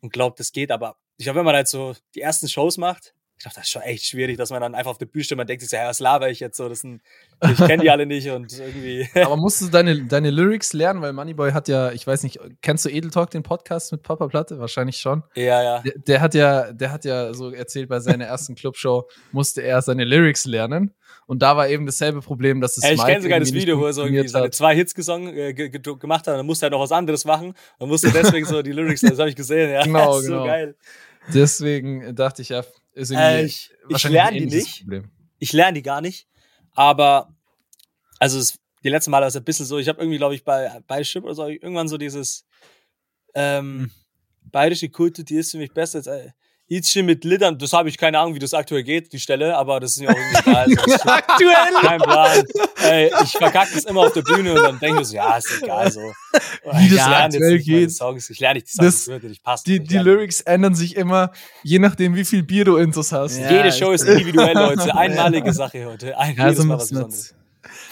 und glaube, das geht. Aber ich glaube, wenn man halt so die ersten Shows macht, ich glaube, das ist schon echt schwierig, dass man dann einfach auf der Bühne steht, man denkt sich so, ja, was laber ich jetzt so, das sind, ich kenne die alle nicht und irgendwie. [LAUGHS]
Aber musst du deine, deine Lyrics lernen, weil Moneyboy hat ja, ich weiß nicht, kennst du Edel Talk, den Podcast mit Papa Platte? Wahrscheinlich schon.
ja, ja.
Der, der hat ja, der hat ja so erzählt, bei seiner ersten Clubshow musste er seine Lyrics lernen. Und da war eben dasselbe Problem, dass das
Ey, ich kenne sogar das Video, wo er so irgendwie seine zwei Hits gesungen, äh, ge- ge- gemacht hat, und dann musste er noch was anderes machen und musste deswegen so die Lyrics, das habe ich gesehen, ja.
Genau,
das [LAUGHS] ist so
genau.
geil.
Deswegen dachte ich ja, ist
Äh, ich ich lerne die nicht.
Problem.
ich lerne die gar nicht, aber also es, die letzten Male war es ein bisschen so, ich habe irgendwie, glaube ich, bei bei Chip oder so irgendwann so dieses ähm, bayerische Kultur, die ist für mich besser als Itzchen mit Littern, das habe ich keine Ahnung, wie das aktuell geht, die Stelle, aber das ist mir auch irgendwie [LAUGHS] egal. Also,
Aktuell!
kein Plan. Ey, ich verkacke das immer auf der Bühne und dann denke ich mir so, ja, ist egal so.
Wie
ich
das
lerne
aktuell geht.
Songs, ich lerne nicht die Songs,
Das-
nicht passen.
Die, die Lyrics ändern sich immer, je nachdem, wie viel Bier du intus hast.
Ja.
Jede Show ist individuell, [LAUGHS] Leute. Einmalige Sache heute. Ein,
Ja,
jedes Mal was Besonderes.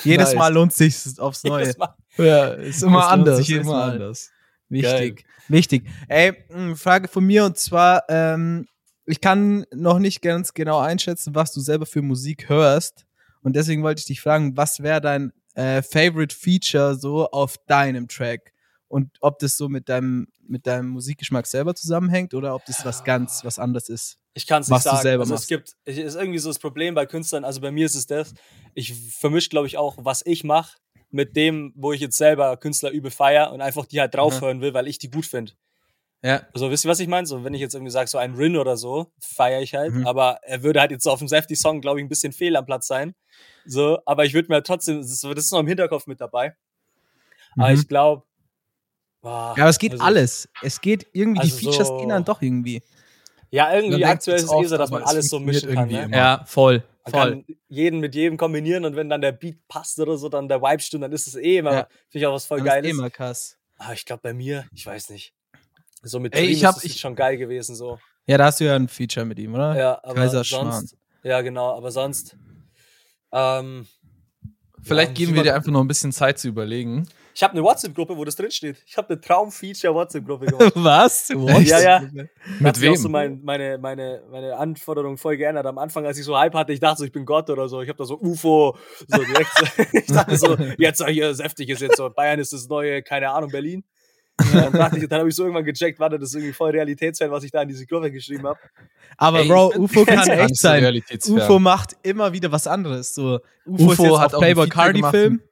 Jedes
Nice.
Mal lohnt sich aufs Neue.
Ja, ist immer anders. immer anders.
Wichtig. Wichtig. Ey, mh, Frage von mir und zwar, ähm, ich kann noch nicht ganz genau einschätzen, was du selber für Musik hörst. Und deswegen wollte ich dich fragen, was wäre dein äh, Favorite Feature so auf deinem Track? Und ob das so mit deinem, mit deinem Musikgeschmack selber zusammenhängt oder ob das was ganz, was anderes ist.
Ich kann es nicht
Was du
sagen.
selber
also es
machst.
gibt, es ist irgendwie so das Problem bei Künstlern, also bei mir ist es das, ich vermische, glaube ich, auch, was ich mache, mit dem, wo ich jetzt selber Künstler übe feier und einfach die halt draufhören will, weil ich die gut finde.
Ja.
Also wisst ihr, was ich meine? So, wenn ich jetzt irgendwie sage, so ein Rin oder so, feiere ich halt,
Mhm.
aber er würde halt jetzt auf dem Safety-Song, glaube ich, ein bisschen fehl am Platz sein. So, aber ich würde mir halt trotzdem, das ist, das ist noch im Hinterkopf mit dabei. Aber
Mhm.
ich glaube,
Ja, aber es geht
also-
alles. Es geht irgendwie, die
Also
Features
so-
gehen dann doch irgendwie.
ja, irgendwie aktuell ist
es
eh so, dass man alles so mischen kann.
irgendwie
Ne?
immer.
Ja, voll.
Man
Voll.
kann jeden mit jedem kombinieren und wenn dann der Beat passt oder so, dann der Vibe stimmt, dann ist es eh immer,
Ja.
finde ich auch was voll
Dann ist
Geiles.
eh mal krass.
Aber ich glaube bei mir, ich weiß nicht. So mit
Ey,
Dream
ich hab-
ist es
ich-
schon geil gewesen, so.
Ja, da hast du ja ein Feature mit ihm, oder?
Ja, aber
Kaiser
sonst, ja genau, aber sonst, Ähm,
Vielleicht
Ja,
geben wir dir einfach noch ein bisschen Zeit zu überlegen.
Ich habe eine WhatsApp-Gruppe, wo das drinsteht. Ich habe eine Traum-Feature-WhatsApp-Gruppe gemacht. [LAUGHS]
Was?
Ja, ja.
Mit
sich auch
wem?
so mein, meine, meine, meine Anforderungen voll geändert. Am Anfang, als ich so Hype hatte, ich dachte so, ich bin Gott oder so. Ich habe da so UFO, so direkt. so- [LAUGHS] ich dachte so, jetzt soll hier säftig ist jetzt so. Bayern ist das neue, keine Ahnung, Berlin. Dann dachte ich, dann habe ich so irgendwann gecheckt, warte, das ist irgendwie voll realitätsfern, was ich da in diese Gruppe geschrieben habe.
Aber
Ey,
Bro, UFO [LAUGHS] kann echt sein. UFO macht immer wieder was anderes. So, UFO,
UFO
ist jetzt
hat auch
Playboy Cardi
gemacht.
Film.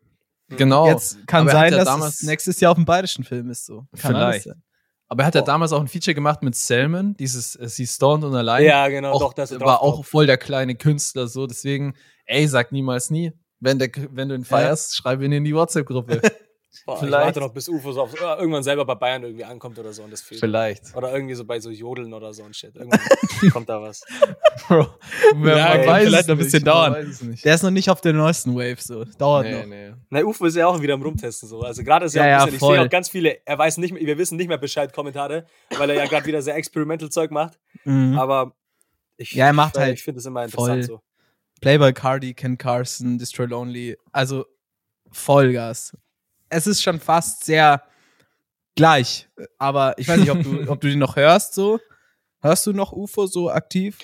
Genau.
Jetzt kann sein,
ja
dass
damals-
es nächstes Jahr auf dem bayerischen Film ist. So. Kann alles
Vielleicht.
sein.
Aber er hat ja
Oh.
damals auch ein Feature gemacht mit Selman, dieses äh, Sie Stoned und allein.
Ja, genau,
auch,
doch, das
war
drauf
auch voll der kleine Künstler so. Deswegen, ey, sag niemals nie. Wenn, der, wenn du ihn feierst, schreib ihn in die WhatsApp-Gruppe. [LAUGHS]
Boah, ich
vielleicht.
warte noch, bis UFO so auf, äh, irgendwann selber bei Bayern irgendwie ankommt oder so und das fehlt.
Vielleicht.
Oder irgendwie so bei so Jodeln oder so und Shit. Irgendwann [LAUGHS] kommt da was.
Bro,
Ja,
man weiß
vielleicht
es
noch ein bisschen
nicht,
dauern. Der ist noch nicht auf der neuesten Wave. So. Dauert
Nee,
noch.
nee.
Na, UFO ist ja auch wieder am Rumtesten so. Also gerade ist ja,
Ja,
auch
ja,
ein bisschen, ich
voll.
sehe auch ganz viele, er weiß nicht mehr, wir wissen nicht mehr Bescheid Kommentare, weil er ja gerade wieder sehr experimental Zeug macht.
Mhm.
Aber ich,
Ja, er macht
ich,
halt
ich finde es immer interessant
voll.
so.
Playboy Cardi, Ken Carson, Destroy Lonely. Also Vollgas. Es ist schon fast sehr gleich. Aber ich weiß nicht, ob du, [LAUGHS] ob du den noch hörst so. Hörst du noch UFO so aktiv?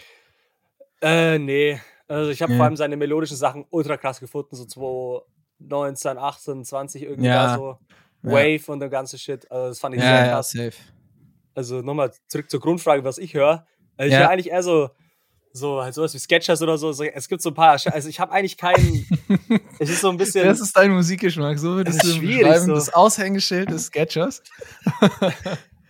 Äh, nee. Also ich habe
Ja.
vor allem seine melodischen Sachen ultra krass gefunden, so 2019, 18, 20 irgendwie
Ja.
so.
Ja.
Wave und der ganze Shit. Also das fand ich sehr
Ja, ja,
krass.
safe.
Also nochmal zurück zur Grundfrage, was ich höre. Also ich
Ja.
höre eigentlich eher so, so halt sowas wie Sketchers oder so. es gibt so ein paar, also ich habe eigentlich keinen, [LAUGHS] es ist so ein bisschen,
Das ist dein Musikgeschmack, so würdest
Das ist
du beschreiben,
so.
das Aushängeschild des Sketchers.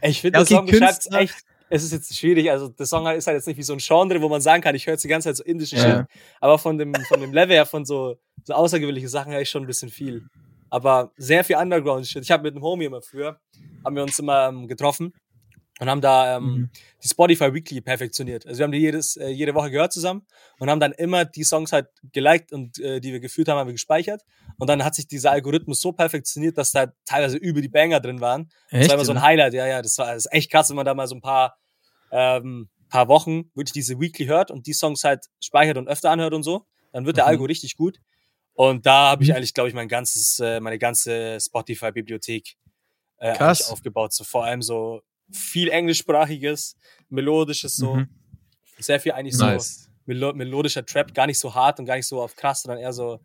ich finde,
Ja,
der
okay,
Song beschreibt
Künstler-
echt, es ist jetzt schwierig, also der Song ist halt jetzt nicht wie so ein Genre, wo man sagen kann, ich höre jetzt die ganze Zeit so indische
Ja.
Shit, aber von dem, von dem Level her, von so, so außergewöhnliche Sachen höre ich schon ein bisschen viel. Aber sehr viel Underground-Shit. Ich habe mit einem Homie immer früher, haben wir uns immer ähm, getroffen und haben da ähm,
Mhm.
die Spotify Weekly perfektioniert. Also wir haben die jedes, äh, jede Woche gehört zusammen und haben dann immer die Songs halt geliked und äh, die wir gefühlt haben, haben wir gespeichert. Und dann hat sich dieser Algorithmus so perfektioniert, dass da teilweise über die Banger drin waren. Das
Echt?
war immer so ein Highlight, ja, ja. Das war das ist echt krass, wenn man da mal so ein paar, ähm, paar Wochen wirklich diese Weekly hört und die Songs halt speichert und öfter anhört und so. Dann wird der
Mhm.
Algo richtig gut. Und da habe ich
Mhm.
eigentlich, glaube ich, mein ganzes, äh, meine ganze Spotify-Bibliothek äh, aufgebaut. So vor allem so viel englischsprachiges, melodisches, so
Mhm.
sehr viel eigentlich so
Nice.
melo melodischer Trap, gar nicht so hart und gar nicht so auf krass, sondern eher so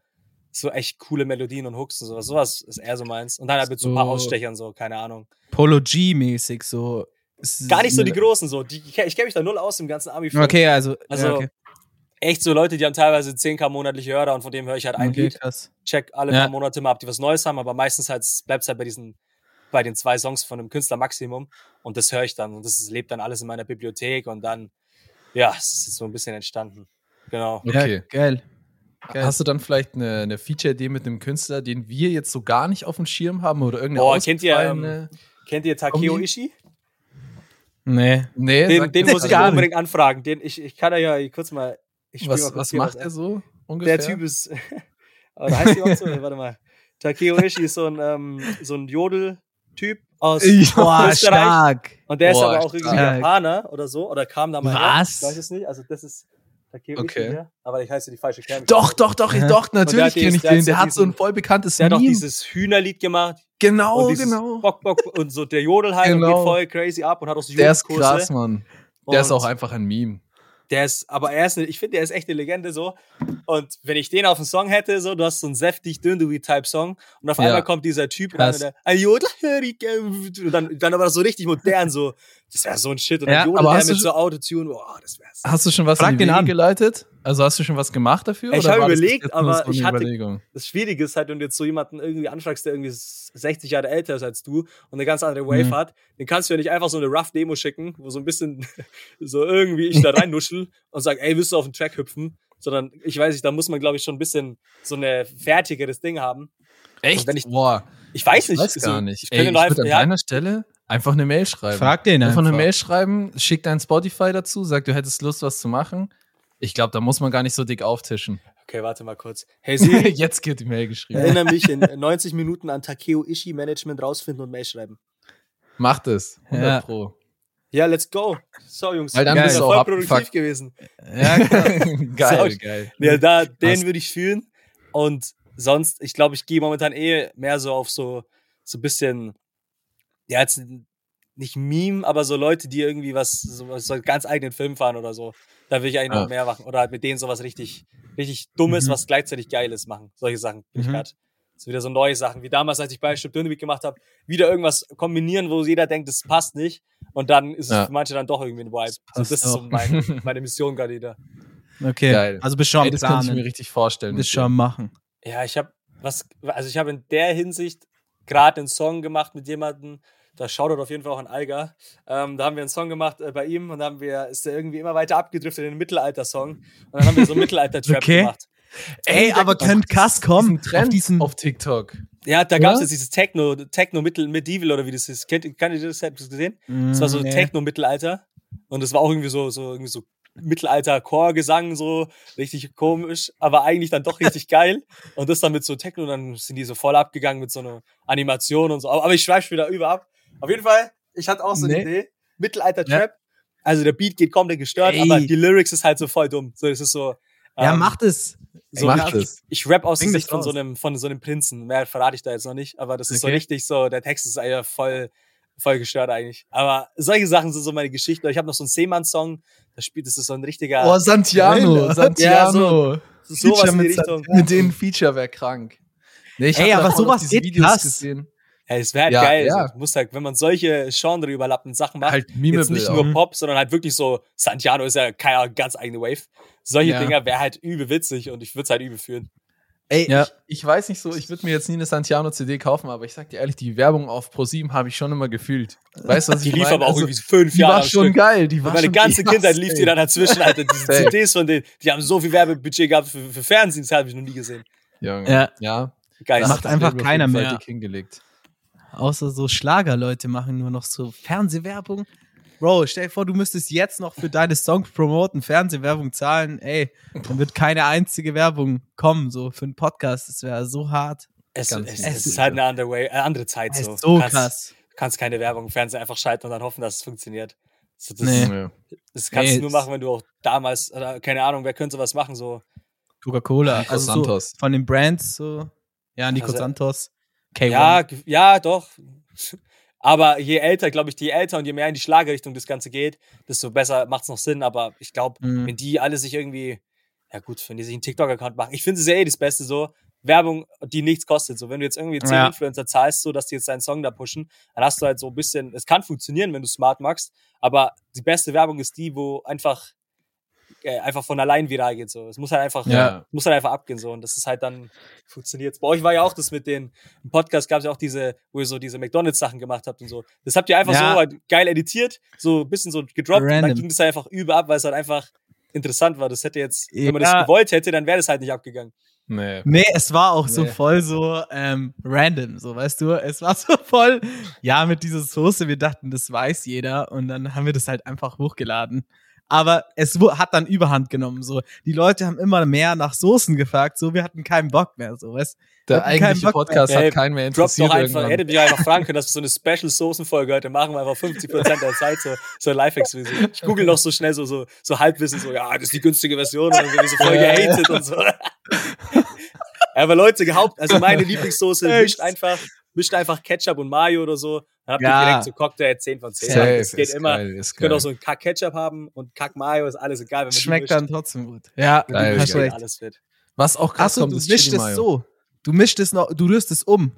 so echt coole Melodien und Hooks und sowas. Sowas ist eher so meins. Und dann halt mit so ein paar
So-
Ausstechern, so, keine Ahnung.
Polo G-mäßig so.
Gar nicht so die
ist-
großen, so. Die, ich kenne mich da null aus im ganzen abi
Okay, also.
Also,
ja, okay.
Echt so Leute, die haben teilweise 10k monatliche Hörer und von dem höre ich halt ein
okay,
Lied.
krass.
Check alle
Ja.
paar Monate mal, ob die was Neues haben, aber meistens halt, bleibt es halt bei diesen, bei den zwei Songs von dem Künstler Maximum. Und das höre ich dann. Und das lebt dann alles in meiner Bibliothek und dann, ja, es ist so ein bisschen entstanden. Genau.
Okay.
Ja, geil. Geil.
Hast du dann vielleicht eine, eine Feature-Idee mit einem Künstler, den wir jetzt so gar nicht auf dem Schirm haben oder irgendeine
Boah, kennt ihr, ähm, Kennt ihr Takeo? Ishii?
Nee.
Nee,
Den, den muss ich
gar nicht.
unbedingt anfragen. Den, ich, ich kann ja ja kurz mal. Ich spiel mal
Was,
kurz
was
hier
macht
was,
er so ungefähr?
Der Typ ist. [LAUGHS] Heißt die auch so? Warte mal. Takeo Ishii ist so ein, ähm, so ein Jodel-Typ aus
Boah,
Österreich.
stark.
Und der ist
Boah,
aber auch irgendwie
stark.
Japaner oder so. Oder kam da mal her.
Was?
Ich weiß es nicht. Also, das ist Takeo
Okay.
Hier. Aber ich heiße die falsche Kerl.
Doch, doch, doch,
Aha.
doch, natürlich kenne ich
dieses- der hat
den.
so
Der hat so ein voll bekanntes
Der hat auch dieses Hühnerlied gemacht.
genau,
und
genau.
Bock, Bock, und so der Jodel halt und
Genau.
geht voll crazy ab und hat auch so
Der ist
Jodelkurse.
krass, Mann. Der ist
Und-
auch einfach ein Meme.
Der ist, aber er ist, eine, ich finde, der ist echt eine Legende so. Und wenn ich den auf dem Song hätte, so, du hast so einen säftig Dünndui-Type-Song und auf
Ja.
einmal kommt dieser Typ rein
Krass.
und Jodel, und dann, dann aber so richtig modern, so, das wäre so ein Shit. Und
Ja,
dann Jodel
aber hast du
mit
schon-
so Autotune, boah, das wäre
Hast du schon was
Frag
in die
den
Wege geleitet? Also hast du schon was gemacht dafür?
Ich
oder
hab
war das bis
überlegt, aber
so
ich hatte-
Überlegung?
Das Schwierige ist halt, wenn du jetzt so jemanden irgendwie anfragst, der irgendwie 60 Jahre älter ist als du und eine ganz andere Wave
Mhm.
hat, den kannst du ja nicht einfach so eine rough Demo schicken, wo so ein bisschen [LAUGHS] so irgendwie ich da rein nuschel [LAUGHS] und sag, ey, willst du auf den Track hüpfen? Sondern ich weiß nicht, da muss man, glaube ich, schon ein bisschen so eine fertigeres Ding haben.
Echt?
wenn ich-
Boah,
Ich weiß
ich
nicht.
weiß
so,
gar nicht.
Ich
Ey, ich
nur einfach,
würde an
ja,
deiner Stelle einfach eine Mail schreiben.
Frag den
Einfach
einfach.
eine Mail schreiben, schick dein Spotify dazu, sag, du hättest Lust, was zu machen. Ich glaube, da muss man gar nicht so dick auftischen.
okay, warte mal kurz. Hey Siri, [LAUGHS]
Jetzt geht die Mail geschrieben.
erinnere mich in [LAUGHS] 90 Minuten an Takeo Ishii Management rausfinden und Mail schreiben.
Macht es. 100
Ja.
Pro.
Ja, let's go. So, Jungs.
Weil dann
bin
bist du
voll produktiv
abgefuckt.
gewesen.
Ja, [LAUGHS] klar.
geil,
So.
geil.
Ja, da, den würde ich fühlen. Und sonst, ich glaube, ich gehe momentan eh mehr so auf so, so ein bisschen, ja, jetzt nicht Meme, aber so Leute, die irgendwie was, so, so einen ganz eigenen Film fahren oder so. Da will ich eigentlich
Ja.
noch mehr machen. Oder halt mit denen sowas richtig, richtig Dummes,
Mhm.
was gleichzeitig Geiles machen. Solche Sachen bin ich
Mhm.
grad. So wieder so neue Sachen. Wie damals, als ich bei Stück Dünnebeat gemacht habe, wieder irgendwas kombinieren, wo jeder denkt, das passt nicht. Und dann ist es
Ja.
für manche dann doch irgendwie ein Vibe. So,
passt
das ist so
auch.
mein, [LAUGHS] meine Mission gerade wieder.
Okay.
Geil.
Also bist schon
Ey,
am
das kann ich mir richtig vorstellen.
Bist schon am Machen.
Ja, ich habe was, also ich habe in der Hinsicht gerade einen Song gemacht mit jemandem, da Shoutout auf jeden Fall auch an Alga. Ähm, da haben wir einen Song gemacht äh, bei ihm und dann haben wir, ist der irgendwie immer weiter abgedriftet in den Mittelalter-Song. Und dann haben wir so einen Mittelalter-Trap
Okay.
gemacht.
Ey, aber könnte Kass kommen
Trend
auf diesen
auf TikTok.
Ja, da gab es jetzt dieses Techno, Techno Mittel, Medieval oder wie das ist. Kennt, kennt ihr das? Habt ihr das gesehen? Das war so
Mm, nee.
Techno-Mittelalter. Und das war auch irgendwie so, so, irgendwie so Mittelalter-Chorgesang, so richtig komisch, aber eigentlich dann doch [LAUGHS] richtig geil. Und das dann mit so Techno, dann sind die so voll abgegangen mit so einer Animation und so. Aber aber ich schweife wieder über ab. Auf jeden Fall, ich hatte auch so eine
Nee.
Idee. Mittelalter-Trap. Also der Beat geht komplett gestört,
Ey.
aber die Lyrics ist halt so voll dumm. So, es ist so.
Ja,
ähm,
macht es.
so
Mach
ich,
das.
ich rap aus der
Bring das
Sicht von so einem, von so einem Prinzen. Mehr verrate ich da jetzt noch nicht, aber das ist so
Okay.
richtig so, der Text ist ja voll, voll gestört eigentlich. Aber solche Sachen sind so meine Geschichten. Ich habe noch so einen Seemann-Song, da spielt, das ist so ein richtiger,
Oh, Santiano. [LAUGHS] Santiano.
sowas
Feature
in die
mit
Richtung.
Mit dem Feature wäre krank. Nee, ich
Ey, aber sowas geht
Videos
krass.
gesehen.
Ja, es wäre halt
Ja,
geil.
ja.
So, muss halt, wenn man solche Genre überlappenden Sachen macht,
Halt
jetzt nicht nur Pop, sondern halt wirklich so, Santiano ist ja keine ganz eigene Wave. Solche
Ja.
Dinger wäre halt übel witzig und ich würde es halt übel führen.
Ey,
Ja.
ich, ich weiß nicht so, ich würde mir jetzt nie eine Santiano-CD kaufen, aber ich sag dir ehrlich, die Werbung auf ProSieben habe ich schon immer gefühlt. Weißt du, was [LAUGHS]
Die
ich
lief
meine?
aber auch
Also,
irgendwie fünf
die
Jahre
war
am
schon
Stück.
geil. Die war
Meine ganze
krass,
Kindheit lief die
ey.
dann dazwischen, Alter. Diese. CDs von denen, die haben so viel Werbebudget gehabt für, für Fernsehen, das habe ich noch nie gesehen.
Junge.
Ja.
ja.
Geil.
Macht
Das
einfach
Label auf
keiner mehr.
hingelegt.
Außer so Schlagerleute machen nur noch so Fernsehwerbung. Bro, stell dir vor, du müsstest jetzt noch für deine Songs promoten, Fernsehwerbung zahlen. Ey, dann wird keine einzige Werbung kommen, so für einen Podcast. Das wäre so hart.
Es, es, es ist halt eine andere, way, äh, andere Zeit
Das
so.
ist so
du kannst,
krass.
Du kannst keine Werbung im Fernsehen einfach schalten und dann hoffen, dass es funktioniert. So, das,
Nee.
Das kannst
Nee,
du nur machen, wenn du auch damals, oder, keine Ahnung, wer könnte sowas machen, so.
Coca-Cola.
Nico
Also so
Santos.
von den Brands so. Ja, Nico
Also-
Santos. K1.
Ja, ja, doch. Aber je älter, glaube ich, je älter und je mehr in die Schlagerrichtung das Ganze geht, desto besser macht es noch Sinn. Aber ich glaube,
Mhm.
wenn die alle sich irgendwie, ja gut, wenn die sich einen TikTok-Account machen, ich finde es ja eh das Beste so, Werbung, die nichts kostet. So, wenn du jetzt irgendwie zehn
Ja.
Influencer zahlst, so dass die jetzt deinen Song da pushen, dann hast du halt so ein bisschen, es kann funktionieren, wenn du smart machst, aber die beste Werbung ist die, wo einfach, äh, einfach von allein viral geht. So. Es muss halt einfach,
Ja.
muss halt einfach abgehen. So. Und das ist halt dann, funktioniert. Bei euch war ja auch das mit den, im Podcast gab es ja auch diese, wo ihr so diese McDonalds-Sachen gemacht habt und so. Das habt ihr einfach
Ja.
so halt geil editiert, so ein bisschen so gedroppt und dann
Random.
ging das einfach über ab, weil es halt einfach interessant war. Das hätte jetzt, wenn man
Ja.
das gewollt hätte, dann wäre das halt nicht abgegangen.
Nee.
Nee, es war auch so
Nee.
voll so ähm, random, so weißt du. Es war so voll, ja, mit dieser Soße, wir dachten, das weiß jeder und dann haben wir das halt einfach hochgeladen. Aber es hat dann Überhand genommen, so. Die Leute haben immer mehr nach Soßen gefragt, so, wir hatten keinen Bock mehr, so, weißt
Der eigentliche Podcast
mehr.
Hat keinen mehr
Droppt doch
interessiert
einfach, hättet mich einfach fragen können, dass wir so eine Special-Soßenfolge heute machen, einfach 50% der Zeit so, so Lifehacks wie so. Ich google noch so schnell so, so, so Halbwissen, so, ja, das ist die günstige Version, und dann werden wir so voll gehatet und so. [LAUGHS] Aber Leute, gehaupt, also meine [LAUGHS] Lieblingssoße mischt einfach, mischt einfach Ketchup und Mayo oder so, dann habt ihr
Ja.
direkt so Cocktail 10 von 10.
Safe,
Es geht
ist
immer.
geil, ist
Ihr könnt
geil.
auch so einen Kack Ketchup haben und Kack Mayo, ist alles egal, wenn man
Schmeckt
mischt.
dann trotzdem gut. Ja,
Geil,
hast
geil.
recht.
alles wird.
Was auch krass
Achso,
kommt,
du
ist
mischst
Chili
es so. Du mischst es noch, du rührst es um.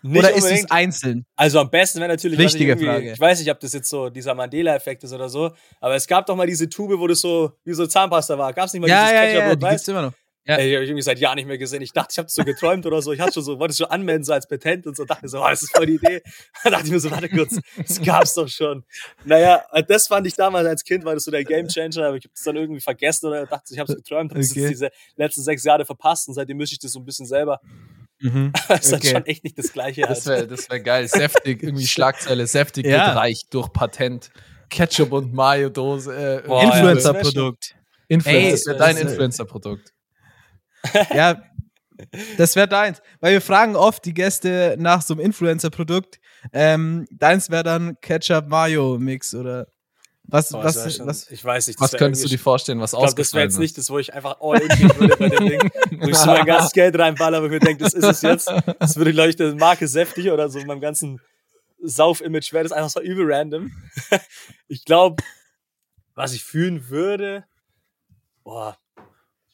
Nicht
Oder ist
unbedingt.
es einzeln?
Also am besten wäre natürlich, ich
Wichtige
irgendwie-
Frage.
ich weiß nicht, ob das jetzt so dieser Mandela-Effekt ist oder so, aber es gab doch mal diese Tube, wo das so wie so Zahnpasta war. Gab es nicht mal
Ja,
dieses
ja,
Ketchup
ja,
und
die gibt's immer noch. Ja.
Ey, die habe ich irgendwie seit Jahren nicht mehr gesehen. Ich dachte, ich habe das so geträumt oder so. Ich hatte schon so, wollte es schon anmelden, so als Patent und so. Dachte mir so, oh, das ist voll die Idee. [LAUGHS] Dann dachte ich mir so, warte kurz, das gab's doch schon. Naja, das fand ich damals als Kind, war das so der Gamechanger, aber ich habe das dann irgendwie vergessen oder dachte, ich habe es geträumt, habe
Okay.
jetzt diese letzten sechs Jahre verpasst und seitdem mische ich das so ein bisschen selber.
Mhm. [LAUGHS]
Das ist
Okay.
dann schon echt nicht das Gleiche.
Das
Halt.
wäre das wär geil. Säftig, irgendwie [LAUGHS] Schlagzeile, säftig
Ja.
wird reich durch Patent. Ketchup und Mayo-Dose. Äh,
Influencer-Produkt.
Influencer,
Ey,
das wäre
das
dein Influencer-Produkt.
Ja, das wäre deins. Weil wir fragen oft die Gäste nach so einem Influencer-Produkt. Ähm, deins wäre dann Ketchup-Mayo-Mix oder. Was,
Boah,
was,
schon-
was,
ich weiß nicht. das
Was könntest du dir vorstellen, was
Ich glaube, das wäre jetzt nicht das, wo ich einfach all in gehen würde bei dem Ding. Wo ich so mein [LAUGHS] ganzes Geld reinballer, wo ich mir denke, das ist es jetzt. Das würde, glaube ich, der Marke säftig oder so in meinem ganzen Sauf-Image wäre das einfach so übel random. [LAUGHS] ich glaube, was ich fühlen würde, boah,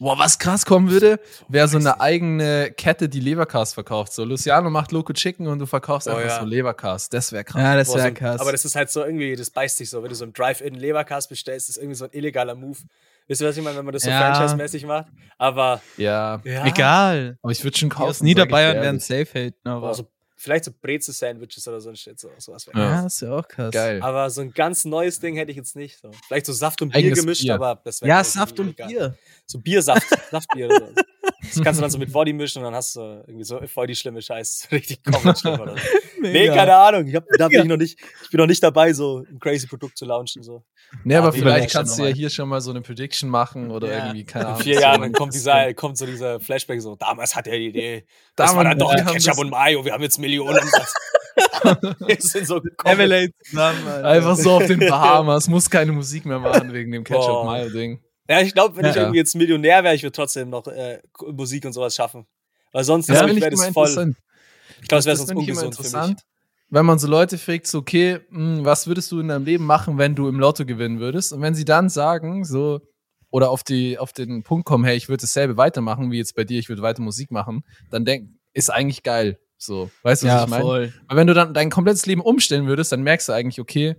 Boah, was krass kommen würde, wäre so eine eigene Kette, die Leberkas verkauft. So, Luciano macht Loco Chicken und du verkaufst
Oh,
einfach
ja.
so Leberkas. Das wäre krass.
ja, das wäre
so,
krass.
aber das ist halt so irgendwie, das beißt sich so. Wenn du so im Drive-In Leberkast bestellst, ist irgendwie so ein illegaler Move. Wisst ihr, was ich meine, wenn man das so
Ja.
franchise-mäßig macht? Aber,
Ja.
ja.
Egal.
Aber ich würde schon
Die
kaufen.
aus Niederbayern
sag
werden
ich dir
safe haten, aber.
Boah, so, vielleicht so Brezel-Sandwiches oder so ein Shit. So, sowas wäre
Ja.
ja, das ist ja auch krass.
Geil.
Aber so ein ganz neues Ding hätte ich jetzt nicht. So. Vielleicht so Saft und Bier
Eigenes
gemischt,
Bier.
aber das wäre
Ja, Saft und
egal.
Bier.
So Biersaft, [LAUGHS] Saftbier oder so. Das kannst du dann so mit Body mischen und dann hast du irgendwie so voll die schlimme Scheiß. [LAUGHS] Richtig schlimm oder so. Nee, keine Ahnung. Ich, hab, da bin ich, noch nicht, ich bin noch nicht dabei, so ein crazy Produkt zu launchen. So.
Nee, aber
Ah,
vielleicht kannst du ja hier schon mal so eine Prediction machen oder
Ja.
irgendwie, keine Ahnung.
In vier Jahren kommt, dieser, kommt so dieser Flashback so, damals hat er die Idee. [LAUGHS] Das
Damals-
war dann doch Ketchup und Mayo, wir haben jetzt Millionen. [LAUGHS] Wir sind so
Alter.
Einfach so auf den Bahamas, muss keine Musik mehr machen wegen dem. Ketchup-Mayo-Ding.
Ja, ich glaube, wenn ich
Ja.
irgendwie jetzt Millionär wäre, ich würde trotzdem noch äh, Musik und sowas schaffen. Weil sonst ich,
ich
wäre das voll.
interessant.
Ich glaube, es wäre sonst
ich
ungesund für mich.
interessant, wenn man so Leute fragt, so, okay, mh, was würdest du in deinem Leben machen, wenn du im Lotto gewinnen würdest? Und wenn sie dann sagen, so, oder auf, die, auf den Punkt kommen, hey, ich würde dasselbe weitermachen, wie jetzt bei dir, ich würde weiter Musik machen, dann denk, ist eigentlich geil. So, weißt du, was
Ja,
ich meine?
voll.
Weil wenn du dann dein komplettes Leben umstellen würdest, dann merkst du eigentlich, okay,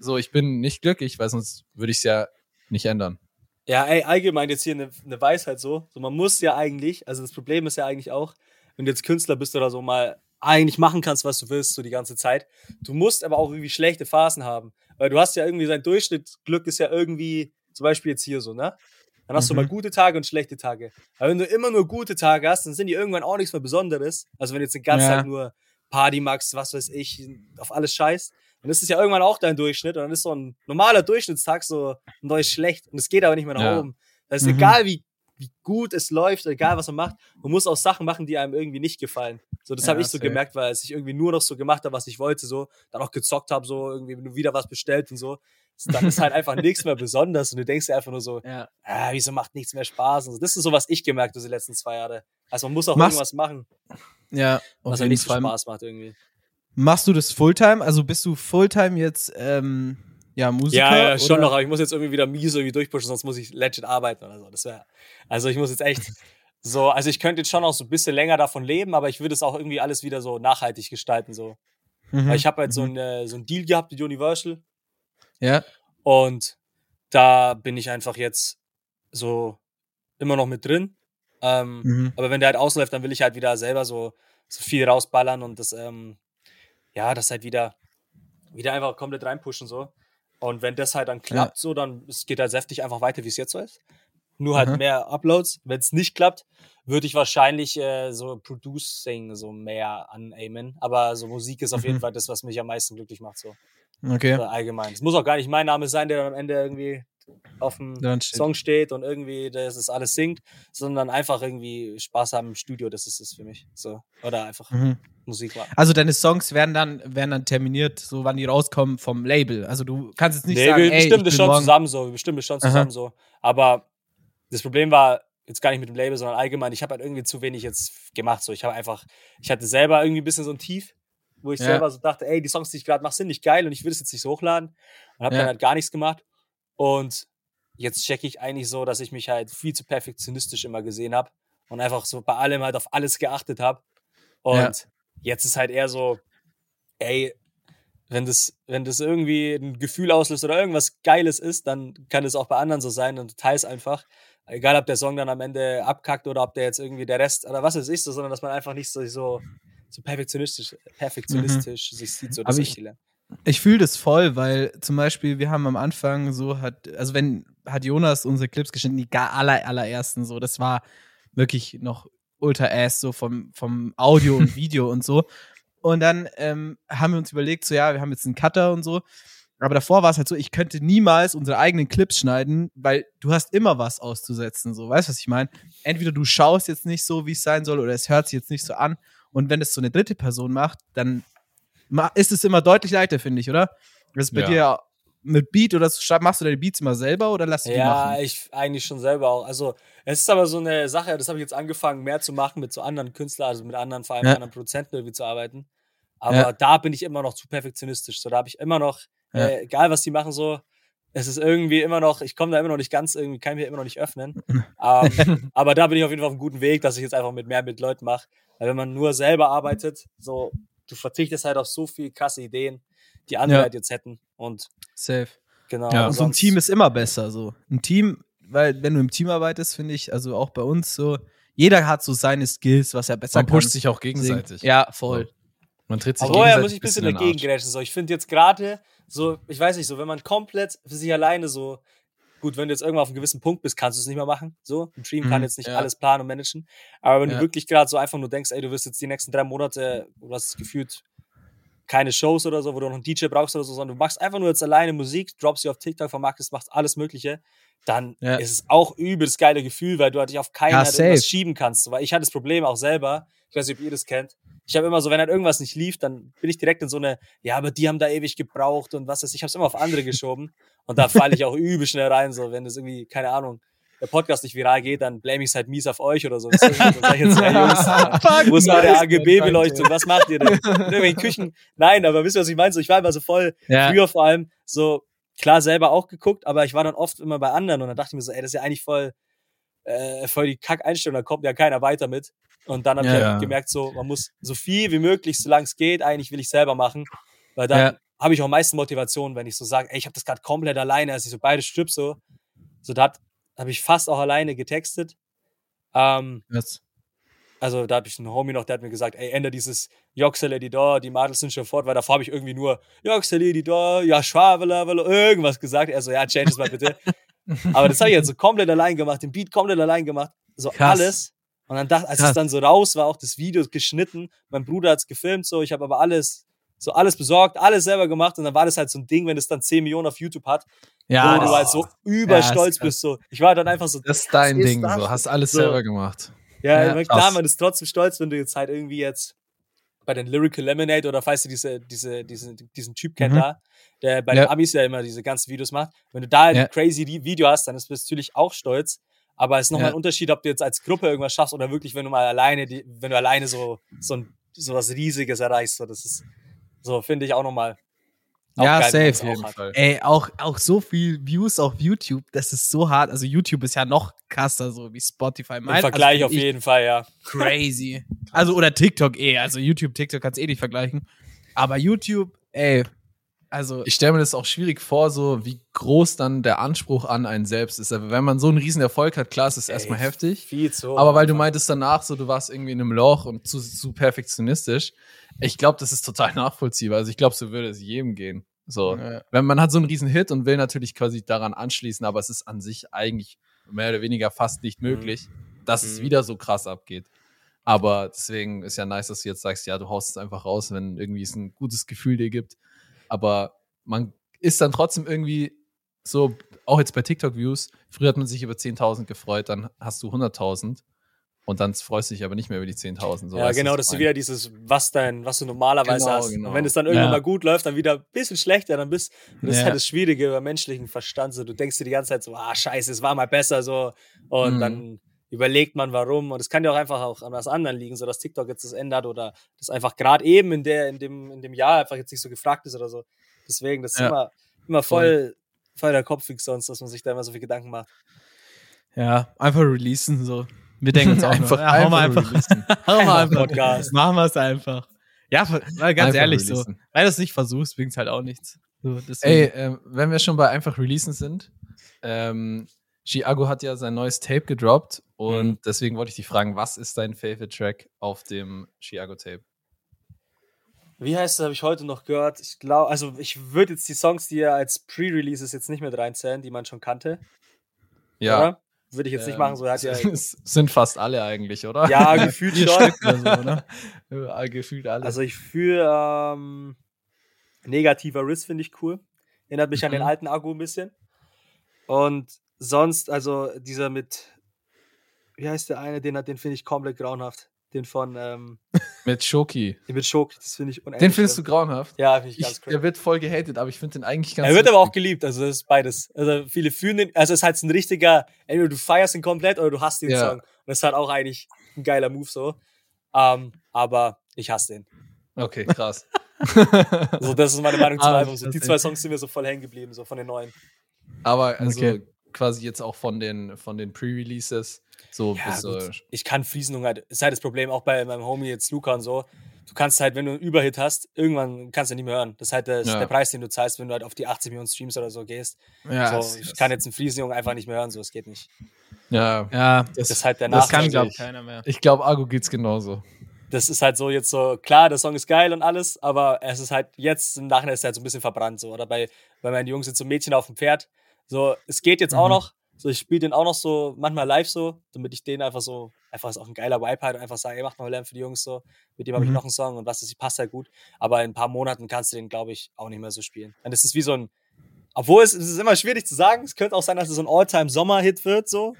so, ich bin nicht glücklich, weil sonst würde ich es ja nicht ändern.
Ja, ey, allgemein jetzt hier eine, eine Weisheit so. so. Man muss ja eigentlich, also das Problem ist ja eigentlich auch, wenn du jetzt Künstler bist oder so, mal eigentlich machen kannst, was du willst, so die ganze Zeit. Du musst aber auch irgendwie schlechte Phasen haben. Weil du hast ja irgendwie, sein Durchschnittsglück ist ja irgendwie, zum Beispiel jetzt hier so, ne? Dann hast du
Mhm.
mal gute Tage und schlechte Tage. Aber wenn du immer nur gute Tage hast, dann sind die irgendwann auch nichts mehr Besonderes. Also wenn du jetzt den ganzen
Ja.
Tag nur Party machst, was weiß ich, auf alles scheißt, dann ist es ja irgendwann auch dein Durchschnitt und dann ist so ein normaler Durchschnittstag so ein neues schlecht und es geht aber nicht mehr nach
Ja.
oben. Das ist
Mhm.
egal, wie, wie gut es läuft, egal was man macht, man muss auch Sachen machen, die einem irgendwie nicht gefallen. So, das
Ja,
habe ich so gemerkt, weil ich irgendwie nur noch so gemacht habe, was ich wollte, so, dann auch gezockt habe, so irgendwie nur wieder was bestellt und so, dann ist halt [LAUGHS] einfach nichts mehr besonders und du denkst dir einfach nur so,
Ja.
ah, wieso macht nichts mehr Spaß? Und so. Das ist so, was ich gemerkt habe die letzten zwei Jahre. Also man muss auch
Machst-
irgendwas machen,
Ja, auf
was
jeden
nicht
Fall.
Spaß macht irgendwie.
Machst du das Fulltime? Also bist du Fulltime jetzt ähm, ja, Musiker?
Ja, ja, schon
oder?
noch, aber ich muss jetzt irgendwie wieder mies irgendwie durchpushen, sonst muss ich legit arbeiten oder so. Das wäre, also ich muss jetzt echt [LAUGHS] so, also ich könnte jetzt schon auch so ein bisschen länger davon leben, aber ich würde es auch irgendwie alles wieder so nachhaltig gestalten, so.
Mhm.
Weil ich habe halt so,
Mhm.
äh, so einen Deal gehabt mit Universal
Ja.
und da bin ich einfach jetzt so immer noch mit drin. Ähm,
Mhm.
Aber wenn der halt ausläuft, dann will ich halt wieder selber so, so viel rausballern und das, ähm, ja, das halt wieder, wieder einfach komplett reinpushen so. Und wenn das halt dann klappt, so, dann es geht halt säftig einfach weiter, wie es jetzt so ist. Nur halt
Aha.
mehr Uploads. Wenn es nicht klappt, würde ich wahrscheinlich äh, so Producing so mehr anaimen. Aber so Musik ist auf jeden
Mhm.
Fall das, was mich am meisten glücklich macht, so
Okay.
Oder allgemein. Es muss auch gar nicht mein Name sein, der dann am Ende irgendwie auf dem
steht-
Song steht und irgendwie das, das alles singt, sondern einfach irgendwie Spaß haben im Studio, das ist es für mich. So. Oder einfach
Mhm.
Musik machen.
Also deine Songs werden dann, werden dann terminiert, so wann die rauskommen vom Label. Also du kannst jetzt nicht
nee,
sagen,
wir
ey, ich bin
schon
morgen
zusammen so. Wir bestimmen schon
Aha.
zusammen so. Aber das Problem war jetzt gar nicht mit dem Label, sondern allgemein, ich habe halt irgendwie zu wenig jetzt gemacht. So. Ich habe einfach, ich hatte selber irgendwie ein bisschen so ein Tief, wo ich
Ja.
selber so dachte, ey, die Songs, die ich gerade mache, sind nicht geil und ich will es jetzt nicht so hochladen. Und habe
Ja.
dann halt gar nichts gemacht. Und jetzt checke ich eigentlich so, dass ich mich halt viel zu perfektionistisch immer gesehen habe und einfach so bei allem halt auf alles geachtet habe. Und
Ja.
jetzt ist halt eher so, ey, wenn das, wenn das irgendwie ein Gefühl auslöst oder irgendwas Geiles ist, dann kann es auch bei anderen so sein und teils einfach. Egal, ob der Song dann am Ende abkackt oder ob der jetzt irgendwie der Rest oder was weiß ich so, sondern dass man einfach nicht so, so, so perfektionistisch, perfektionistisch sich sieht. So, das
Aber ich- Ich fühle das voll, weil zum Beispiel wir haben am Anfang so hat, also wenn hat Jonas unsere Clips geschnitten, die gar aller, allerersten so, das war wirklich noch ultra ass so vom, vom Audio und [LAUGHS] Video und so. Und dann ähm, haben wir uns überlegt, so ja, wir haben jetzt einen Cutter und so. Aber davor war es halt so, ich könnte niemals unsere eigenen Clips schneiden, weil du hast immer was auszusetzen, so, weißt du, was ich meine? Entweder du schaust jetzt nicht so, wie es sein soll, oder es hört sich jetzt nicht so an. Und wenn es so eine dritte Person macht, dann ist es immer deutlich leichter, finde ich, oder? Das ist bei
Ja.
dir ja mit Beat oder machst du deine Beats immer selber oder lässt du die
Ja,
machen?
ich eigentlich schon selber auch. Also, es ist aber so eine Sache, das habe ich jetzt angefangen mehr zu machen mit so anderen Künstlern, also mit anderen, vor allem
Ja.
anderen Produzenten irgendwie zu arbeiten. Aber
Ja.
da bin ich immer noch zu perfektionistisch. So, da habe ich immer noch,
Ja.
äh, egal was die machen, so, es ist irgendwie immer noch, ich komme da immer noch nicht ganz, irgendwie kann ich mir immer noch nicht öffnen. [LAUGHS] ähm, aber da bin ich auf jeden Fall auf einem guten Weg, dass ich jetzt einfach mit mehr mit Leuten mache. Weil wenn man nur selber arbeitet, so, du verzichtest halt auf so viel krasse Ideen, die andere
Ja.
halt jetzt hätten. Und
Safe.
genau.
Ja.
aber
Und so ein Team ist immer besser. So ein Team, weil wenn du im Team arbeitest, finde ich, also auch bei uns so, jeder hat so seine Skills, was er besser
Man
kann.
pusht sich auch gegenseitig.
Ja, voll.
Man tritt sich
Aber vorher
gegenseitig
muss ich ein bisschen
in den
dagegen grätschen. So. Ich finde jetzt gerade so, ich weiß nicht, so, wenn man komplett für sich alleine so, gut, wenn du jetzt irgendwann auf einem gewissen Punkt bist, kannst du es nicht mehr machen. So, ein Dream kann
Mhm,
jetzt nicht
ja.
alles planen und managen. Aber wenn
Ja.
du wirklich gerade so einfach nur denkst, ey, du wirst jetzt die nächsten drei Monate, du hast gefühlt keine Shows oder so, wo du noch einen DJ brauchst oder so, sondern du machst einfach nur jetzt alleine Musik, droppst sie auf TikTok, vermarktest, machst alles Mögliche, dann
Ja.
ist es auch übelst geile Gefühl, weil du halt dich auf keinen
Ja,
halt schieben kannst. Weil ich hatte das Problem auch selber, ich weiß nicht, ob ihr das kennt. Ich habe immer so, wenn halt irgendwas nicht lief, dann bin ich direkt in so eine, ja, aber die haben da ewig gebraucht und was ist, ich habe es immer auf andere geschoben und da falle ich auch übel schnell rein, so, wenn das irgendwie, keine Ahnung, der Podcast nicht viral geht, dann blame ich es halt mies auf euch oder so. Deswegen sag ich jetzt, ja, Jungs, wo ist eure AGB-Beleuchtung? Was macht ihr denn? In irgendwelchen Küchen? Nein, aber wisst ihr, was ich meine? So, ich war immer so voll,
Ja.
früher vor allem, so, klar selber auch geguckt, aber ich war dann oft immer bei anderen und dann dachte ich mir so, ey, das ist ja eigentlich voll, äh, voll die Kack-Einstellung, da kommt ja keiner weiter mit. Und dann habe ich
Ja.
halt gemerkt, so, man muss so viel wie möglich, solange es geht, eigentlich will ich selber machen, weil dann
Ja.
habe ich auch am meisten Motivation, wenn ich so sage, ey, ich habe das gerade komplett alleine, als ich so beide Strips so, so da habe ich fast auch alleine getextet. Ähm,
Yes.
also da habe ich einen Homie noch, der hat mir gesagt, ey, ändere dieses Joxele die da, die Madels sind schon fort, weil davor habe ich irgendwie nur Joxele die da, ja, Schwabelavelo, irgendwas gesagt. Er so, ja, change es mal bitte. [LAUGHS] Aber das habe ich jetzt [LAUGHS] so komplett allein gemacht, den Beat komplett allein gemacht, so
Krass.
alles. Und dann dachte, als
Krass.
es dann so raus war, auch das Video geschnitten, mein Bruder hat es gefilmt, so, ich habe aber alles, so alles besorgt, alles selber gemacht und dann war das halt so ein Ding, wenn es dann 10 Millionen auf YouTube hat,
Ja,
wo du halt so überstolz
ist
bist, so. Ich war dann einfach so,
Das ist dein
ist
Ding,
das?
so. Hast alles
So.
selber gemacht.
Ja,
Ja,
klar, man ist trotzdem stolz, wenn du jetzt halt irgendwie jetzt bei den Lyrical Lemonade oder falls du diese, diese, diese, diesen Typ kennt
Mhm.
da, der bei
Ja.
den Amis ja immer diese ganzen Videos macht. Wenn du da ein
Ja.
crazy Video hast, dann ist du natürlich auch stolz. Aber es ist nochmal
Ja.
ein Unterschied, ob du jetzt als Gruppe irgendwas schaffst oder wirklich, wenn du mal alleine, die, wenn du alleine so, so, ein, so was Riesiges erreichst. So, das ist, so finde ich auch nochmal. Auch
Ja,
geil,
safe.
das
Auf jeden
auch.
Fall.
Ey, auch, auch so viel Views auf YouTube, das ist so hart. Also YouTube ist ja noch krasser, so wie Spotify.
Im
Mein-
Vergleich
also
auf jeden Fall, ja.
Crazy. [LAUGHS] Also, oder TikTok eh. Also YouTube, TikTok kannst eh nicht vergleichen. Aber YouTube, ey, also,
Ich stelle mir das auch schwierig vor, so wie groß dann der Anspruch an einen selbst ist. Wenn man so einen riesen Erfolg hat, klar, ist es erstmal heftig.
Viel zu.
Aber weil du meintest danach, so du warst irgendwie in einem Loch und zu, zu perfektionistisch. Ich glaube, das ist total [LAUGHS] nachvollziehbar. Also ich glaube, so würde es jedem gehen. So,
Ja.
wenn man hat so einen riesen Hit und will natürlich quasi daran anschließen, aber es ist an sich eigentlich mehr oder weniger fast nicht möglich, dass es
Mhm.
wieder so krass abgeht. Aber deswegen ist ja nice, dass du jetzt sagst, ja, du haust es einfach raus, wenn irgendwie es ein gutes Gefühl dir gibt. Aber man ist dann trotzdem irgendwie so, auch jetzt bei TikTok-Views, früher hat man sich über 10.000 gefreut, dann hast du 100.000 und dann freust du dich aber nicht mehr über die 10.000. So,
ja,
du,
genau, das ist wieder dieses, was dein, was du normalerweise
Genau,
hast.
genau.
Und wenn es dann irgendwann
Ja.
mal gut läuft, dann wieder ein bisschen schlechter, dann bist und das ist
Ja.
halt das Schwierige über menschlichen Verstand. So, du denkst dir die ganze Zeit so, ah, scheiße, es war mal besser so. Und
Mhm.
dann überlegt man, warum. Und es kann ja auch einfach auch an was anderem liegen, so dass TikTok jetzt das ändert oder das einfach gerade eben in der, in dem, in dem Jahr einfach jetzt nicht so gefragt ist oder so. Deswegen, das ist
Ja.
immer, immer voll, voll der Kopfweg sonst, dass man sich da immer so viel Gedanken macht.
ja, einfach releasen, so. Wir denken uns [LAUGHS] auch
Einfach-
ja, hau mal
einfach
einfach,
releasen. [LAUGHS]
hau mal
Einfach Podcast.
machen wir es einfach. Ja, weil ganz
Einfach
ehrlich so,
releasen.
weil du es nicht versuchst, bringt es halt auch nichts. So,
Ey, ähm, wenn wir schon bei einfach releasen sind, ähm, Chiago hat ja sein neues Tape gedroppt und
Mhm.
deswegen wollte ich dich fragen, was ist dein Favorite Track auf dem Chiago Tape?
Wie heißt das, habe ich heute noch gehört. Ich glaube, also ich würde jetzt die Songs, die er als Pre-Releases jetzt nicht mit reinzählen, die man schon kannte.
Ja,
Oder? Würde ich jetzt nicht
ähm,
machen, so hat ja. [LAUGHS]
es sind fast alle eigentlich, oder?
Ja, [LAUGHS] gefühlt schon.
So, ne? [LAUGHS]
Gefühlt alle.
Also ich fühle ähm, negativer Riss finde ich cool. Erinnert mich an den
Mhm.
alten Akku ein bisschen. Und sonst, also dieser mit, wie heißt der eine, den, hat- den finde ich komplett grauenhaft. Den von, ähm,
Mit Shoki.
Den mit Schok, das finde ich unendlich.
Den findest du grauenhaft?
Ja, finde ich
Ich,
ganz
der
cool.
wird voll gehatet, aber ich finde den eigentlich ganz
Er wird aber auch geliebt, also das ist beides. Also viele fühlen den, also es ist halt so ein richtiger, entweder du feierst ihn komplett oder du hasst den
Ja.
Song. Und das ist halt auch eigentlich ein geiler Move so. Ähm, aber ich hasse den.
Okay, krass. [LAUGHS]
Also das ist meine Meinung zum
Ah,
Album. So, die zwei Songs sind mir so voll hängen geblieben, so von den neuen.
aber also
Okay.
quasi jetzt auch von den, von den Pre-Releases. So
Ja,
bis, äh.
Ich kann Friesenung halt, ist halt das Problem, auch bei meinem Homie jetzt Luca und so. Du kannst halt, wenn du einen Überhit hast, irgendwann kannst du nicht mehr hören. Das ist halt das,
Ja.
der Preis, den du zahlst, wenn du halt auf die 80 Millionen Streams oder so gehst.
Ja,
so, ich kann jetzt einen Friesenjungen einfach nicht mehr hören, so, es geht nicht.
ja,
ja,
Das ist halt der
das kann, ich, keiner mehr.
ich glaube, Argo geht's genauso.
das ist halt so jetzt so, klar, der Song ist geil und alles, aber es ist halt jetzt im Nachhinein ist er halt so ein bisschen verbrannt so. Oder bei, bei meinen Jungs sind so Mädchen auf dem Pferd. So, es geht jetzt auch
Mhm.
noch. So, ich spiele den auch noch so, manchmal live so, damit ich den einfach so, einfach ist auch ein geiler Vibe halt und einfach sage, ey, macht mal Lärm für die Jungs so. Mit dem habe ich
Mhm.
noch einen Song und was ist, passt halt gut. Aber in ein paar Monaten kannst du den, glaube ich, auch nicht mehr so spielen. Und das ist wie so ein, obwohl es, es ist immer schwierig zu sagen, es könnte auch sein, dass es so ein All-Time-Sommer-Hit wird, so.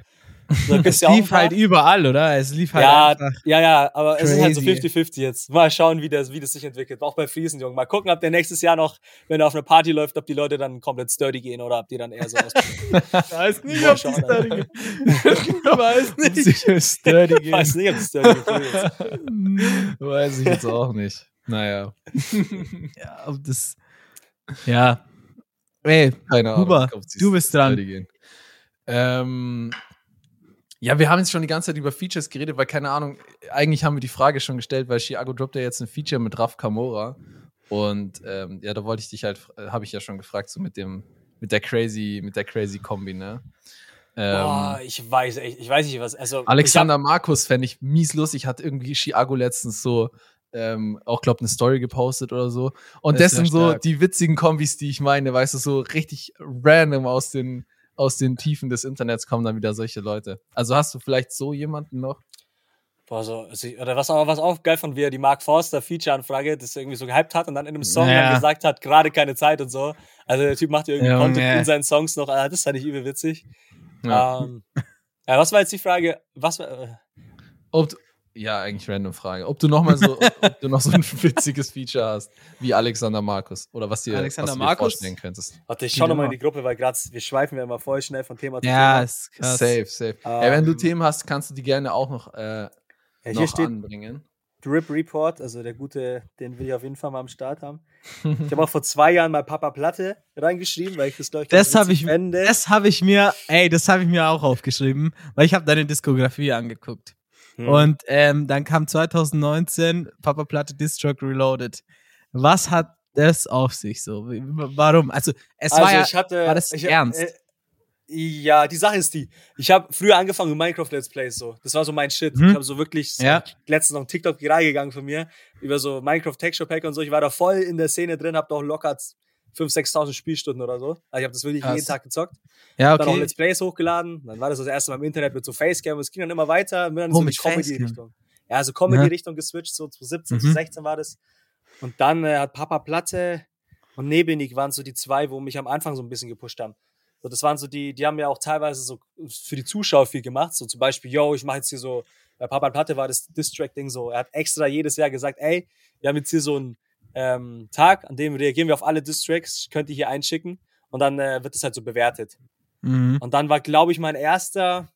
So,
Es
ja
lief halt überall, oder? Es lief halt
Ja,
einfach.
ja, ja, aber es ist halt so
Crazy.
50-50 jetzt. Mal schauen, wie das, wie das sich entwickelt. Auch bei Friesen, Junge. Mal gucken, ob der nächstes Jahr noch, wenn er auf eine Party läuft, ob die Leute dann komplett sturdy gehen oder ob die dann eher so [LAUGHS] aus. [LAUGHS] [LAUGHS]
weiß
nicht, ob die Sturdy
gehen. weiß nicht. Sturdy
Ich weiß nicht, ob die sturdy gehen.
Weiß ich jetzt auch nicht. Naja,
Ja, ob das. Ja. Ey,
keine Ahnung.
Huber, du bist dran.
Gehen. Ähm, ja, wir haben jetzt schon die ganze Zeit über Features geredet, weil keine Ahnung, eigentlich haben wir die Frage schon gestellt, weil Chiago droppt ja jetzt ein Feature mit Raf Kamora. Und ähm, ja, da wollte ich dich halt, äh, habe ich ja schon gefragt, so mit dem, mit der crazy, mit der crazy Kombi, ne? Ähm,
Boah, ich weiß echt, ich weiß nicht was. Also,
Alexander Markus fände ich mies lustig, hat irgendwie Chiago letztens so ähm, auch, glaub, eine Story gepostet oder so. Und
Das
das, sind so
stark.
die witzigen Kombis, die ich meine, weißt du, so richtig random aus den, aus den Tiefen des Internets kommen dann wieder solche Leute. Also hast du vielleicht so jemanden noch?
Boah, so, also oder was auch, was auch geil wie er die Mark Forster Feature-Anfrage das irgendwie so gehypt hat und dann in einem Song
Ja.
dann gesagt hat, gerade keine Zeit und so. Also der Typ macht ja irgendwie
Junge.
Content in seinen Songs noch. Ah, das fand ich übel witzig.
Ja.
Ähm, ja, was war jetzt die Frage? Was war, äh,
Ob ja, eigentlich random Frage. Ob du noch mal so, ob, du noch so ein [LAUGHS] witziges Feature hast, wie Alexander Markus. Oder was dir,
Alexander
was dir
Markus?
vorstellen könntest.
warte, ich schau nochmal in die Gruppe, weil gerade wir schweifen ja immer voll schnell von Thema zu
Ja,
Thema.
ist krass.
Safe, safe. Ey, wenn du
Ähm,
Themen hast, kannst du die gerne auch noch, äh,
Ja, hier
noch
steht
anbringen.
Drip Report, also der gute, den will ich auf jeden Fall mal am Start haben. Ich habe [LAUGHS] auch vor zwei Jahren mal Papa Platte reingeschrieben, weil ich das, glaube ich,
Das habe ich,
fände.
das habe ich mir, ey, das habe ich mir auch aufgeschrieben, weil ich habe deine Diskografie angeguckt.
Hm.
Und ähm, dann kam 2019 Papa Platte Distruck Reloaded. Was hat das auf sich so? Warum? Also es
also
war ja,
ich hatte,
war das
ich,
ernst?
Äh, ja, die Sache ist die. Ich habe früher angefangen mit Minecraft Let's Plays so. Das war so mein Shit.
Mhm.
Ich habe so wirklich
Ja.
letztens noch TikTok viral gegangen von mir über so Minecraft Texture Pack und so. Ich war da voll in der Szene drin, habe doch locker 5.000, 6.000 Spielstunden oder so. Also ich habe das wirklich
Krass.
jeden Tag gezockt.
ja
Dann auch
okay.
Let's Plays hochgeladen. Dann war das das erste Mal im Internet mit so Facecam. Es ging dann immer weiter. Bin dann
Oh,
so
mit.
Comedy-Richtung. Ja, also Comedy-Richtung geswitcht, so 2017,
Mhm.
2016 war das. Und dann äh, hat Papa Platte und Nebenig waren so die zwei, wo mich am Anfang so ein bisschen gepusht haben. So, das waren so die, die haben ja auch teilweise so für die Zuschauer viel gemacht. So zum Beispiel, yo, ich mache jetzt hier so, bei Papa Platte war das Distrack-Ding so. Er hat extra jedes Jahr gesagt, ey, wir haben jetzt hier so einen ähm, Tag, an dem reagieren wir auf alle Distracks, könnt ihr hier einschicken. Und dann äh, wird das halt so bewertet.
Mhm.
Und dann war, glaube ich, mein erster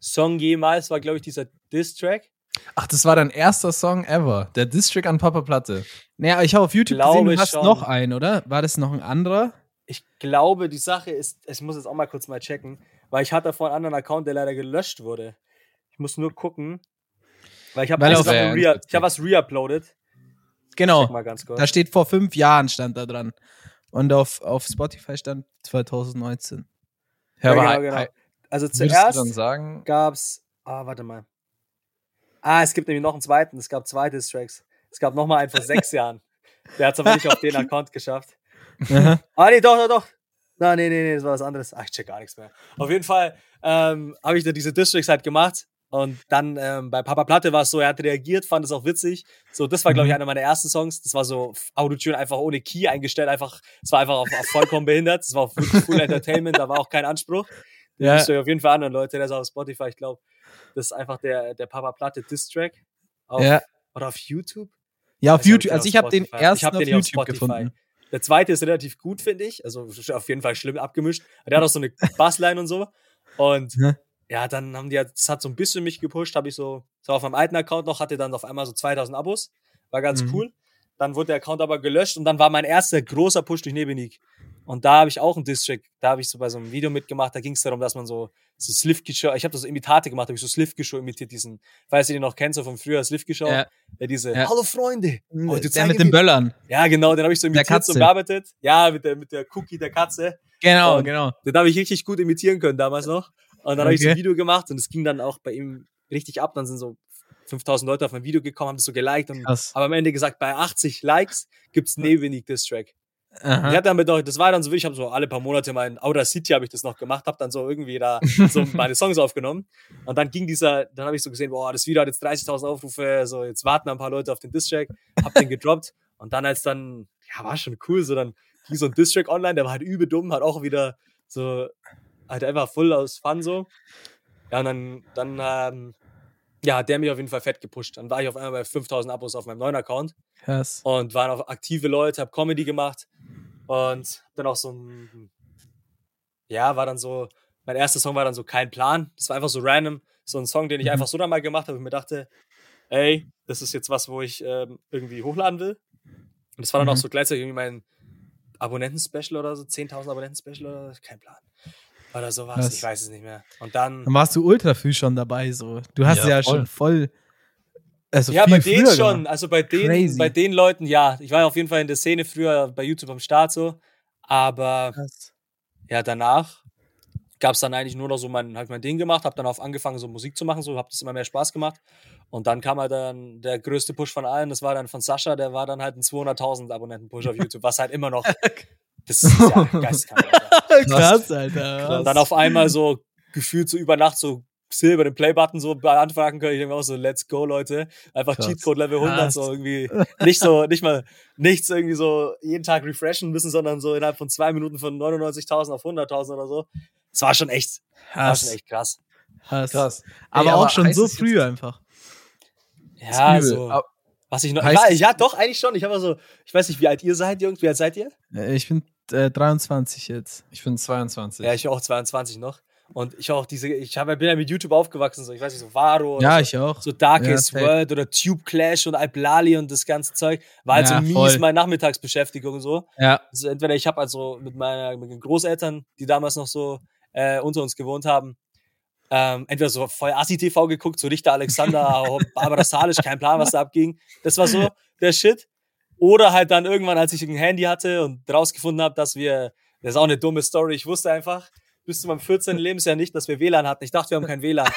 Song jemals, war, glaube ich, dieser Diss-Track.
Ach, das war dein erster Song ever. Der District an Papa Platte.
Naja, ich habe auf YouTube
Glaube
gesehen, du hast
schon.
noch einen, oder? War das noch ein anderer?
Ich glaube, die Sache ist, ich muss jetzt auch mal kurz mal checken, weil ich hatte vorhin einen anderen Account, der leider gelöscht wurde. Ich muss nur gucken, weil ich habe was, re ich hab was reuploadet.
Genau.
Check mal ganz kurz.
Da steht vor fünf Jahren stand da dran. Und auf, auf Spotify stand 2019.
Ja,
aber
genau, genau. Also zuerst
sagen,
gab's, ah, warte mal. Ah, es gibt nämlich noch einen zweiten. Es gab zwei Distracks. Es gab noch mal einen vor sechs [LAUGHS] Jahren. Der hat es aber nicht auf den Account geschafft. Ah, nee, doch, doch, doch. Na, nee, nee, nee, das war was anderes. Ach, ich check gar nichts mehr. Auf jeden Fall ähm, habe ich dann diese Districts halt gemacht. Und dann ähm, bei Papa Platte war es so, er hat reagiert, fand es auch witzig. So, das war, glaube ich, einer meiner ersten Songs. Das war so Autotune einfach ohne Key eingestellt, einfach, es war einfach auf, auf vollkommen behindert. Das war auf wirklich Full Entertainment, da war auch kein Anspruch. Den
Ja.
müsst ihr euch auf jeden Fall anhören, Leute. Der ist auf Spotify, ich glaube. Das ist einfach der, der Papa Platte Distrack auf
Ja.
Oder auf YouTube?
Ja, auf
ich
YouTube. Also ich habe den ersten
Ich hab
auf
den auf
YouTube
Spotify.
gefunden.
Der zweite ist relativ gut, finde ich. Also auf jeden Fall schlimm abgemischt. Der hat auch so eine Bassline und so. Und
Ja.
Ja, dann haben die, halt- das hat so ein bisschen mich gepusht. Habe ich so, so auf meinem alten Account noch, hatte dann auf einmal so 2000 Abos. War ganz
Mhm.
cool. Dann wurde der Account aber gelöscht und dann war mein erster großer Push durch Nebenik. Und da habe ich auch einen Distrack, da habe ich so bei so einem Video mitgemacht, da ging es darum, dass man so, so Slivki Show, ich habe das so Imitate gemacht, habe ich so Slivki Show imitiert, diesen, falls ihr den noch kennt, so von früher, Slivki Show,
Ja.
der diese,
Ja.
hallo Freunde, heute
der mit den Böllern.
ja, genau, den habe ich so
Der
imitiert, so
Katze.
bearbeitet. Ja, mit der, mit der Cookie der Katze.
Genau,
Und-
genau.
Den habe ich richtig gut imitieren können damals noch. Und dann habe ich so
Okay.
ein Video gemacht und es ging dann auch bei ihm richtig ab. Dann sind so 5000 Leute auf mein Video gekommen, haben das so geliked und
Krass.
haben am Ende gesagt, bei 80 Likes gibt's Nevenik Diss Track. Ich hatte dann bedeutet, das war dann so, ich habe so alle paar Monate mein Outer City habe ich das noch gemacht, habe dann so irgendwie da so [LAUGHS] meine Songs aufgenommen und dann ging dieser, dann habe ich so gesehen, boah, das Video hat jetzt 30.000 Aufrufe, so jetzt warten ein paar Leute auf den Distrack, hab den gedroppt und dann als dann, ja, war schon cool, so dann ging so ein Distrack online, der war halt übel dumm, hat auch wieder so, halt einfach voll aus Fun so. Ja, und dann, dann, ähm, ja, hat der mich auf jeden Fall fett gepusht. Dann war ich auf einmal bei 5000 Abos auf meinem neuen Account
Krass.
und waren auch aktive Leute, habe Comedy gemacht und dann auch so ein, ja, war dann so, mein erster Song war dann so kein Plan, das war einfach so random, so ein Song, den ich
Mhm.
einfach so dann mal gemacht habe und mir dachte, ey, das ist jetzt was, wo ich ähm, irgendwie hochladen will. Und das war dann auch
Mhm.
so gleichzeitig irgendwie mein Abonnenten-Special oder so, 10.000 Abonnenten-Special oder so, kein Plan. Oder sowas,
Krass.
ich weiß es nicht mehr. Und dann,
Dann warst du ultra früh schon dabei, so. Du hast
Ja,
ja,
voll.
schon voll. Also
ja,
viel
bei denen schon.
gemacht.
Also bei den,
Crazy.
bei den Leuten, ja. Ich war auf jeden Fall in der Szene früher bei YouTube am Start so. Aber
Krass.
ja, danach gab es dann eigentlich nur noch so mein, halt mein Ding gemacht, habe dann auf angefangen, so Musik zu machen, so habe das immer mehr Spaß gemacht. Und dann kam halt dann der größte Push von allen, das war dann von Sascha, der war dann halt ein 200.000 Abonnenten-Push auf [LAUGHS] YouTube, was halt immer noch, [LAUGHS] das ist ja geistkrank. Alter.
Krass, Alter.
Und dann auf einmal so gefühlt so über Nacht so Silber den Play-Button so beantragen können. Ich denke mir auch so, let's go, Leute. Einfach
Krass.
Cheatcode Level 100,
Krass.
so irgendwie nicht so, nicht mal, nichts irgendwie so jeden Tag refreshen müssen, sondern so innerhalb von zwei Minuten von 99.000 auf 100.000 oder so. Das war schon echt, war schon
Krass.
echt krass.
Krass.
Krass.
Aber
Ey,
auch
aber
schon
heißt
so früh einfach.
Ja, so.
Aber-
Was ich noch,
es-
ja, doch, eigentlich schon. Ich habe so, ich weiß nicht, wie alt ihr seid, Jungs, wie alt seid ihr?
Äh, Ich bin äh, 23 jetzt.
Ich bin 22.
Ja, ich bin auch 22 noch. Und ich auch diese, ich hab, bin ja mit YouTube aufgewachsen, so, ich weiß nicht, so Varo. oder
Ja,
so.
ich auch.
so Darkest
Ja.
World oder Tube Clash und Alplali und das ganze Zeug. War halt
Ja,
so mies
voll.
meine Nachmittagsbeschäftigung und so.
Ja.
Also entweder ich habe also mit, meiner, mit den Großeltern, die damals noch so äh, unter uns gewohnt haben, ähm, entweder so voll Assi-TV geguckt, so Richter Alexander, [LAUGHS] Barbara Salisch, kein Plan, was da abging. Das war so der Shit. Oder halt dann irgendwann, als ich ein Handy hatte und rausgefunden habe, dass wir, das ist auch eine dumme Story, ich wusste einfach bis zu meinem 14. Lebensjahr nicht, dass wir WLAN hatten. Ich dachte, wir haben kein WLAN.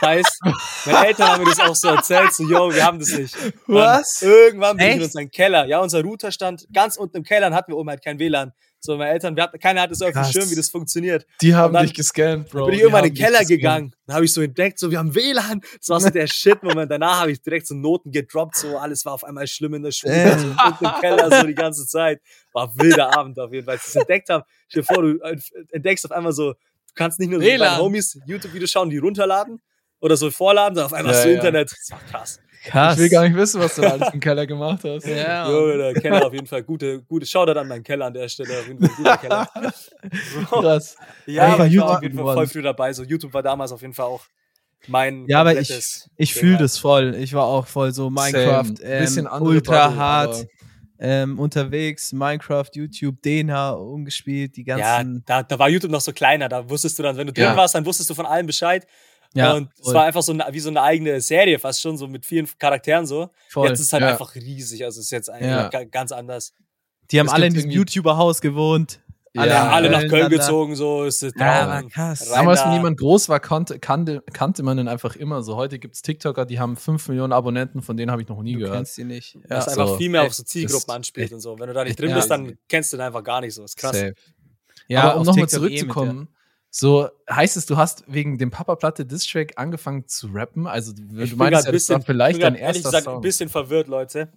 Das heißt, meine Eltern haben mir das auch so erzählt, so, yo, wir haben das nicht. Und
Was?
Irgendwann bin ich in
Echt?
unseren Keller. Ja, unser Router stand ganz unten im Keller und hatten wir oben halt kein WLAN. So, meine Eltern, wir hatten, keiner hatte so auf dem. Schirm, wie das funktioniert.
Die haben
dann
dich gescannt, Bro.
bin ich irgendwann in den Keller gegangen. Dann habe ich so entdeckt, so, wir haben WLAN. Das war so der [LAUGHS] Shit-Moment. Danach habe ich direkt so Noten gedroppt, so, alles war auf einmal schlimm in der Schule.
Äh. [LAUGHS]
So, im Keller, so die ganze Zeit. War ein wilder Abend auf jeden Fall. Als ich es entdeckt habe, stell dir vor, du äh, entdeckst auf einmal so, du kannst nicht nur so bei Homies YouTube-Videos schauen, die runterladen oder so vorladen, sondern auf einmal
Ja,
du
ja.
Internet. Das war krass.
Krass.
Ich will gar nicht wissen, was du da alles im Keller gemacht hast.
Ja.
Jo, der Keller auf jeden Fall gute, gute Shoutout an meinen Keller an der Stelle. Auf jeden Fall ein guter Keller. So. [LAUGHS]
Krass.
Ja, aber ich war auf jeden Fall voll früh dabei. So YouTube war damals auf jeden Fall auch mein
Ja, aber ich, ich fühle das voll. Ich war auch voll so Minecraft, ähm,
Bisschen andere
ultra
Bubble,
hart
aber-
ähm, unterwegs, Minecraft, YouTube, DNH umgespielt, die
Ja,
ganzen.
da, da war YouTube noch so kleiner. Da wusstest du dann, wenn du drin
Ja.
warst, dann wusstest du von allem Bescheid.
Ja,
und es
voll.
war einfach so eine, wie so eine eigene Serie, fast schon so mit vielen Charakteren so.
voll.
Jetzt ist es halt
ja.
einfach riesig. Also es ist jetzt eigentlich
Ja.
ga- ganz anders.
die haben
es
alle in diesem YouTuber-Haus gewohnt.
Ja,
Alle,
Ja,
alle nach Köln gezogen, so ist es
Ja, krass.
Damals,
da.
wenn jemand groß war, kannte, kannte, kannte man den einfach immer so. Heute gibt es TikToker, die haben 5 Millionen Abonnenten, von denen habe ich noch nie
Du
gehört.
kennst die nicht. Ja.
Das
Ja,
einfach
so.
viel mehr auf so Zielgruppen anspielt und so. Wenn du da nicht drin bist, dann kennst du den einfach gar nicht so. ist krass.
Safe.
Ja,
Aber um nochmal
eh mit,
zurückzukommen, so heißt es, du hast wegen dem Papa Platte Distrack angefangen zu rappen. Also du
Ich bin
meinst ja, das war
ich bin
vielleicht dein
ehrlich
erster
gesagt ein
Song.
bisschen verwirrt, Leute.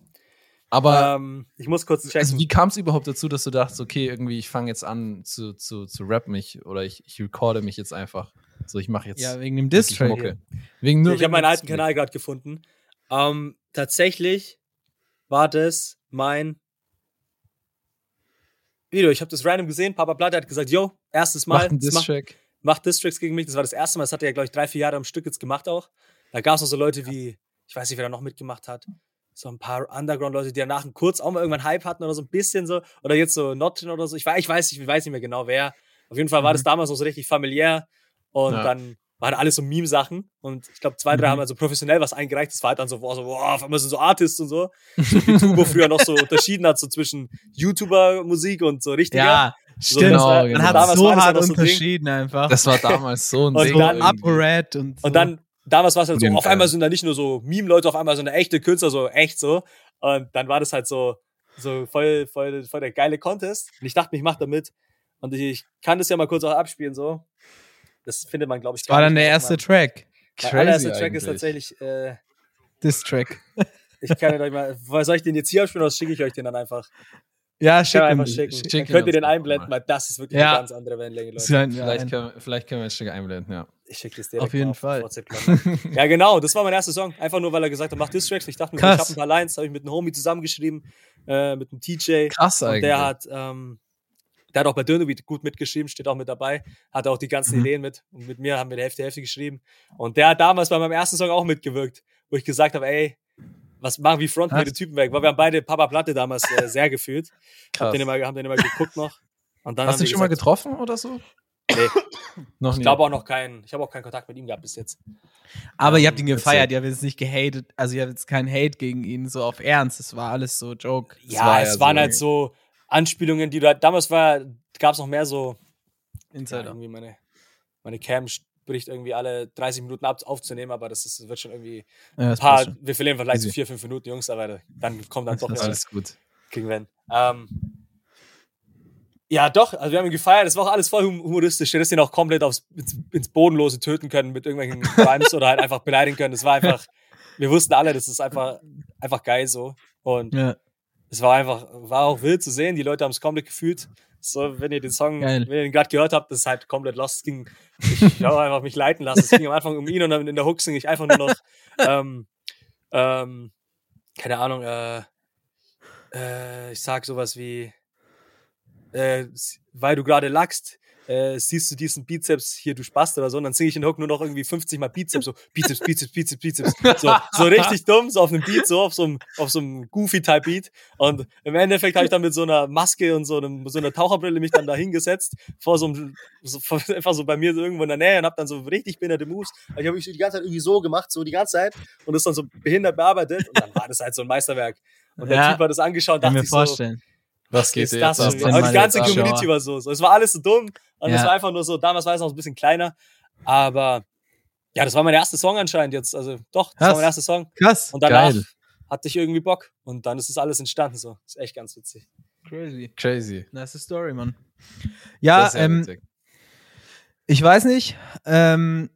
Aber
ähm, ich muss kurz checken.
also wie kam es überhaupt dazu, dass du dachtest, okay, irgendwie ich fange jetzt an zu, zu, zu rappen ich, oder ich, ich recorde mich jetzt einfach. So, ich mache jetzt
ja, wegen dem Distrack.
Mucke. Wegen nur
ich habe meinen alten. Kanal gerade gefunden. Ähm, tatsächlich war das mein Video. Ich habe das random gesehen. Papa Platte hat gesagt, yo, erstes Mal.
Macht einen
macht,
Distrack.
macht Districts gegen mich. Das war das erste Mal. Das hat er ja, glaube ich, drei, vier Jahre am Stück jetzt gemacht auch. Da gab es noch so Leute wie, ich weiß nicht, wer da noch mitgemacht hat. So ein paar Underground-Leute, die danach kurz auch mal irgendwann Hype hatten oder so ein bisschen so. Oder jetzt so Nottin oder so. Ich, weiß- ich weiß, ich weiß nicht mehr genau wer. Auf jeden Fall war
Mhm.
das damals noch so richtig familiär. Und
Ja.
dann waren alles so Meme-Sachen. Und ich glaube, zwei, drei
Mhm.
haben also professionell was eingereicht. Das war halt dann so, boah, so, boah auf einmal sind so Artists und so. So wie Tubo früher noch so [LAUGHS] unterschieden hat, so zwischen YouTuber-Musik und so richtiger.
Ja, stimmt.
war-
genau.
Man hat
damals
so
war das
hart
ein Ding.
unterschieden einfach.
Das war damals so ein
Und
Ding.
so
dann-.
UpRed und so.
Und dann, damals war es halt so, auf
Fall.
einmal sind da nicht nur so Meme-Leute, auf einmal so eine echte Künstler, so echt so. Und dann war das halt so, so voll, voll, voll der geile Contest. Und ich dachte mir, ich mach da mit. Und ich, ich kann das ja mal kurz auch abspielen, so. Das findet man, glaube ich,
war dann der erste Track.
Mein allererster Track
eigentlich.
ist tatsächlich, äh,
Diss-Track.
ich kann euch mal, soll ich den jetzt hier abspielen oder schicke ich euch den dann einfach?
Ja,
Ich
schick
kann
ihm.
einfach schicken.
schick-
Dann könnt ihr den einblenden,
mal.
weil das ist wirklich
Ja.
eine ganz andere Wellenlänge, Leute.
Ja,
Vielleicht können, wir- vielleicht können wir ein Stück einblenden, ja.
Ich schicke das direkt
Auf jeden
mal
Fall. [LAUGHS]
Ja, genau, das war mein erster Song. Einfach nur, weil er gesagt hat, mach Distracks. Ich dachte mir,
Krass.
ich habe ein paar Lines, habe ich mit einem Homie zusammengeschrieben, äh, mit einem TJ.
Krass
Und
eigentlich.
der hat, ähm, der hat auch bei Dönerbeat gut mitgeschrieben, steht auch mit dabei, hat auch die ganzen
Mhm.
Ideen mit. Und mit mir haben wir die Hälfte Hälfte geschrieben. Und der hat damals bei meinem ersten Song auch mitgewirkt, wo ich gesagt habe, ey, was machen wir Fronten
Krass.
die Typen weg? Weil wir haben beide Papa Platte damals äh, sehr gefühlt. Hab
Krass.
den immer, haben den immer geguckt noch. Und dann
Hast du dich schon mal
gesagt,
getroffen oder so?
Nee,
Noch
ich glaube auch noch keinen, ich habe auch keinen Kontakt mit ihm gehabt bis jetzt.
Aber ihr habt ihn
Ähm,
gefeiert, ihr habt jetzt nicht gehatet, also ihr habt jetzt keinen Hate gegen ihn, so auf Ernst. Es war alles so Joke.
Ja,
war
es
ja
waren
so-
halt so Anspielungen, die du halt, damals war, gab es noch mehr so, ja,
Insider.
irgendwie meine, meine Cam spricht irgendwie alle 30 Minuten ab, aufzunehmen, aber das ist, wird schon irgendwie
Ja,
ein paar,
schon.
wir verlieren vielleicht so vier, fünf Minuten, Jungs, aber dann kommt dann doch
Alles gut.
gegen wenn. Ähm, ja, doch, also wir haben ihn gefeiert, das war auch alles voll hum- humoristisch. Du hättest ihn auch komplett aufs, ins, ins Bodenlose töten können mit irgendwelchen Rhymes oder halt einfach beleidigen können. Das war einfach, wir wussten alle, das ist einfach, einfach geil so. Und
Ja.
es war einfach, war auch wild zu sehen. Die Leute haben es komplett gefühlt. So, wenn ihr den Song,
Geil.
wenn ihr den gerade gehört habt, das ist halt komplett lost. Es ging, ich habe einfach mich leiten lassen. Es ging am Anfang um ihn und dann in der Hook singe ich einfach nur noch, [LAUGHS] ähm, ähm, keine Ahnung, äh, äh, ich sag sowas wie, äh, weil du gerade lachst, äh, siehst du diesen Bizeps hier, du Spast oder so, und dann singe ich in Hook nur noch irgendwie 50 mal Bizeps, so Bizeps, Bizeps, Bizeps, Bizeps, so, so richtig dumm, so auf einem Beat, so auf so einem, auf so einem Goofy-Type-Beat und im Endeffekt habe ich dann mit so einer Maske und so, einem, so einer Taucherbrille mich dann da hingesetzt, vor so einem, so, vor, [LAUGHS] einfach so bei mir so irgendwo in der Nähe und habe dann so richtig behinderte Moves, aber ich habe mich die ganze Zeit irgendwie so gemacht, so die ganze Zeit und das dann so behindert bearbeitet und dann war das halt so ein Meisterwerk. Und der
Ja.
Typ hat das angeschaut und dachte
mir
ich so,
vorstellen.
Was geht
ist das
jetzt
schon
ab?
denn
die ganze? Community war so. so. Es war alles so dumm und
Ja.
war einfach nur so, damals war es noch ein bisschen kleiner, aber ja, das war mein erster Song anscheinend jetzt. Also doch, das
Krass.
war mein erster Song.
Krass.
Und danach
Geil.
hatte ich irgendwie Bock und dann ist das alles entstanden so. Ist echt ganz witzig.
Crazy.
Crazy.
Nice Story, Mann.
Das
Ja, ähm, ich weiß nicht, ähm,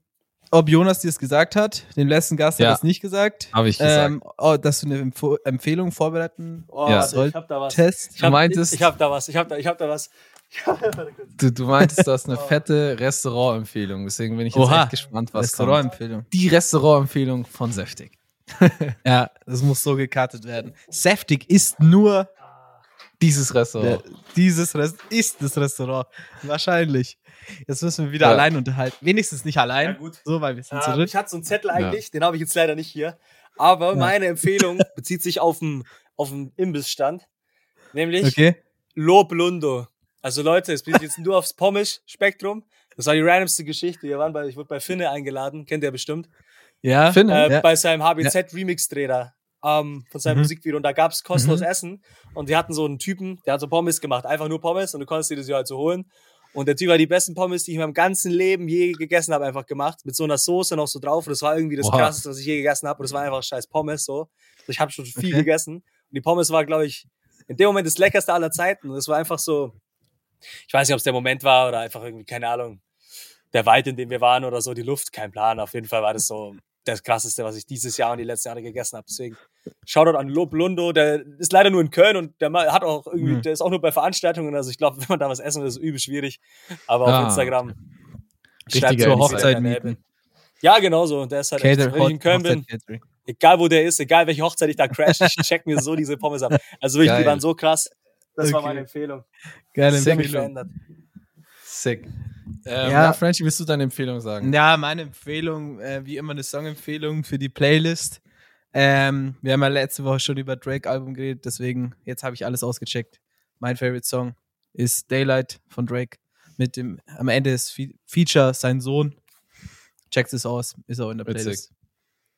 ob Jonas dir es gesagt hat. Dem letzten Gast
Ja.
hat es nicht gesagt.
Habe ich gesagt.
Ähm, oh, dass du eine Empfo Empfehlung vorbereiten
Oh,
Ja.
warte, ich hab da was.
Test.
Ich hab,
meintest-
ich, ich hab da was. Ich hab da, ich hab da was. [LAUGHS]
Du, du meintest, du hast eine [LAUGHS] fette Restaurantempfehlung. Deswegen bin ich jetzt
Oha.
echt gespannt, was kommt.
Restaurantempfehlung.
Die Restaurantempfehlung von Säftig. [LAUGHS]
Ja, das muss so gekartet werden. Säftig ist nur
Dieses
der,
Restaurant.
dieses Rest ist das Restaurant. Wahrscheinlich. Jetzt müssen wir wieder
Ja.
allein unterhalten. Wenigstens nicht allein.
Ja, gut.
So, weil wir sind
Ähm,
zurück.
ich hatte so einen Zettel eigentlich, den habe ich jetzt leider nicht hier. Aber meine Empfehlung bezieht sich auf den, auf den Imbissstand. Nämlich
Okay.
Lob Lundo. Also Leute, es bezieht jetzt nur aufs Pommes-Spektrum. Das war die randomste Geschichte. Wir waren bei, ich wurde bei Finne eingeladen, kennt ihr bestimmt.
Ja.
Finde,
Äh,
Ja.
Bei seinem HBZ-Remix-Dreh ähm, von seinem
Mhm.
Musikvideo. Und da gab's kostenlos Essen. Und die hatten so einen Typen, der hat so Pommes gemacht. Einfach nur Pommes. Und du konntest dir das ja halt so holen. Und der Typ hat die besten Pommes, die ich in meinem ganzen Leben je gegessen habe, einfach gemacht. Mit so einer Soße noch so drauf. Und das war irgendwie das
Oha.
krasseste, was ich je gegessen habe. Und das war einfach scheiß Pommes so. Also ich habe schon viel
Okay.
gegessen. Und die Pommes war, glaube ich, in dem Moment das leckerste aller Zeiten. Und es war einfach so, ich weiß nicht, ob es der Moment war oder einfach irgendwie, keine Ahnung, der Wald, in dem wir waren oder so, die Luft, kein Plan. Auf jeden Fall war das so das krasseste, was ich dieses Jahr und die letzten Jahre gegessen habe. Deswegen Shoutout an Lob Lundo, der ist leider nur in Köln und der hat auch irgendwie,
Mhm.
der ist auch nur bei Veranstaltungen. Also ich glaube, [LAUGHS] wenn man da was essen will, ist es übel schwierig. Aber
Ah,
auf Instagram schreibt
Zur. Hochzeit mieten.
Ja, genau so. Und der ist halt, echt, wenn ich in Köln bin,
Catering.
Egal wo der ist, egal welche Hochzeit ich da crash, ich check mir so diese Pommes ab. Also wirklich, die waren so krass. Das war
Okay.
meine Empfehlung.
Geile Empfehlung.
verändert.
Sick. Ähm,
Ja.
Frenchie, willst du deine Empfehlung sagen?
Ja, meine Empfehlung, äh, wie immer eine Songempfehlung für die Playlist. Ähm, wir haben ja letzte Woche schon über Drake-Album geredet, deswegen jetzt habe ich alles ausgecheckt. Mein Favorite Song ist Daylight von Drake. Mit dem, am Ende ist Fe Feature sein Sohn. Checkt es aus, ist auch in der
Witzig.
Playlist.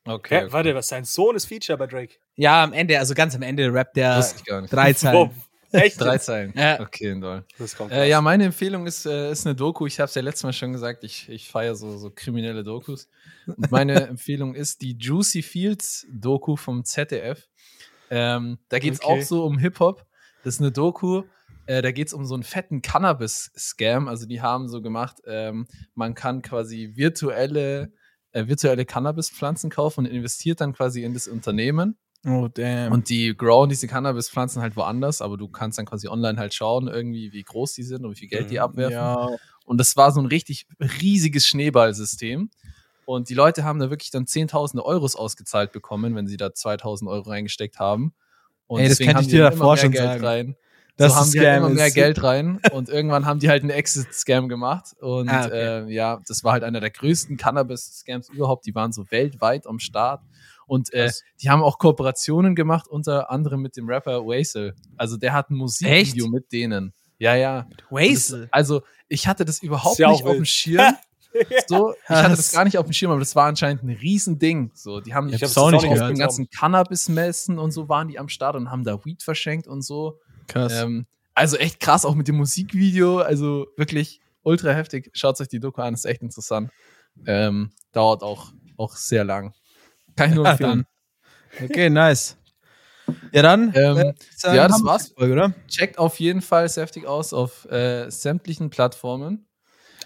Okay.
Hä, warte, was? Sein Sohn ist Feature bei Drake.
Ja, am Ende, also ganz am Ende rappt der drei [LAUGHS] Zeilen.
Echt?
Drei Zeilen.
Ja.
Okay, toll.
Das kommt
Äh, ja, meine Empfehlung ist, äh, ist eine Doku. Ich habe es ja letztes Mal schon gesagt, ich, ich feiere so, so kriminelle Dokus. Und meine [LAUGHS] Empfehlung ist die Juicy Fields Doku vom ZDF. Ähm, da geht es
Okay.
auch so um Hip-Hop. Das ist eine Doku, äh, da geht es um so einen fetten Cannabis-Scam. Also die haben so gemacht, ähm, man kann quasi virtuelle, äh, virtuelle Cannabis-Pflanzen kaufen und investiert dann quasi in das Unternehmen.
Oh, damn.
Und die growen diese Cannabis-Pflanzen halt woanders, aber du kannst dann quasi online halt schauen, irgendwie, wie groß die sind und wie viel Geld die
Mhm.
abwerfen.
ja,
Und das war so ein richtig riesiges Schneeballsystem. Und die Leute haben da wirklich dann Zehntausende Euros ausgezahlt bekommen, wenn sie da 2000 Euro reingesteckt haben. Und
Ey, das
deswegen
kann
haben
ich dir
dann
davor schon
Geld
sagen.
rein.
Das
so haben die halt immer mehr Geld [LAUGHS] rein und irgendwann haben die halt einen Exit-Scam gemacht und
Ah, okay.
äh, ja, das war halt einer der größten Cannabis-Scams überhaupt. Die waren so weltweit am Start und äh, die haben auch Kooperationen gemacht, unter anderem mit dem Rapper Waisel. Also der hat ein Musikvideo
Echt?
mit denen. Ja, ja. Das, also ich hatte das überhaupt
ja
nicht auf dem. Schirm. [LAUGHS] So, ich hatte das gar nicht auf dem Schirm, aber das war anscheinend ein Riesending. So, die haben
Ich
hab's auch
auch
nicht
nicht
auf den ganzen Cannabis-Messen und so waren die am Start und haben da Weed verschenkt und so.
Krass.
Ähm, also echt krass, auch mit dem Musikvideo. Also wirklich ultra heftig. Schaut euch die Doku an, ist echt interessant. Ähm, dauert auch, auch sehr lang. Kann ich nur
Ja,
empfehlen.
Okay, nice. Ja, dann.
Ähm,
äh,
ja, das war's.
Folge, oder?
Checkt auf jeden Fall Saftig aus auf äh, sämtlichen Plattformen.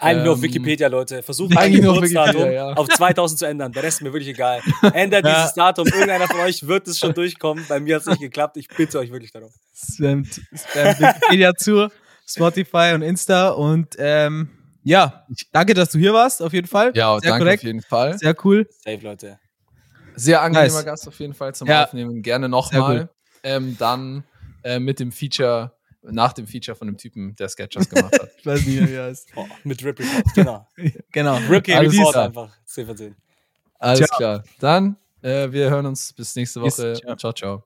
Eigentlich nur auf
Ähm,
Wikipedia, Leute. Versucht
eigentlich
mein
nur auf
Geburtsdatum
Wikipedia, ja.
auf 2000 zu ändern. Der Rest ist mir wirklich egal. [LAUGHS] Ändert
Ja.
dieses Datum. Irgendeiner von euch wird es schon durchkommen. Bei mir hat es nicht geklappt. Ich bitte euch wirklich darum.
Spammt, spammt Wikipedia zu, Spotify und Insta. Und ähm, ja, danke, dass du hier warst, auf jeden Fall.
Ja,
Sehr
danke
korrekt.
auf jeden Fall.
Sehr cool.
Safe, Leute.
Sehr angenehmer
Nice.
Gast auf jeden Fall zum
Ja.
Aufnehmen. Gerne nochmal. Ähm, dann äh, mit dem Feature, nach dem Feature von dem Typen, der Sketchers gemacht hat. [LAUGHS]
Ich weiß nicht, wie er heißt.
Oh, mit Rip Report. Genau. [LAUGHS]
Genau.
Rip
Alles
Report
klar.
einfach. Safe sehen.
Alles
Ciao.
klar. Dann, äh, wir hören uns bis nächste Woche.
ciao.
ciao. ciao.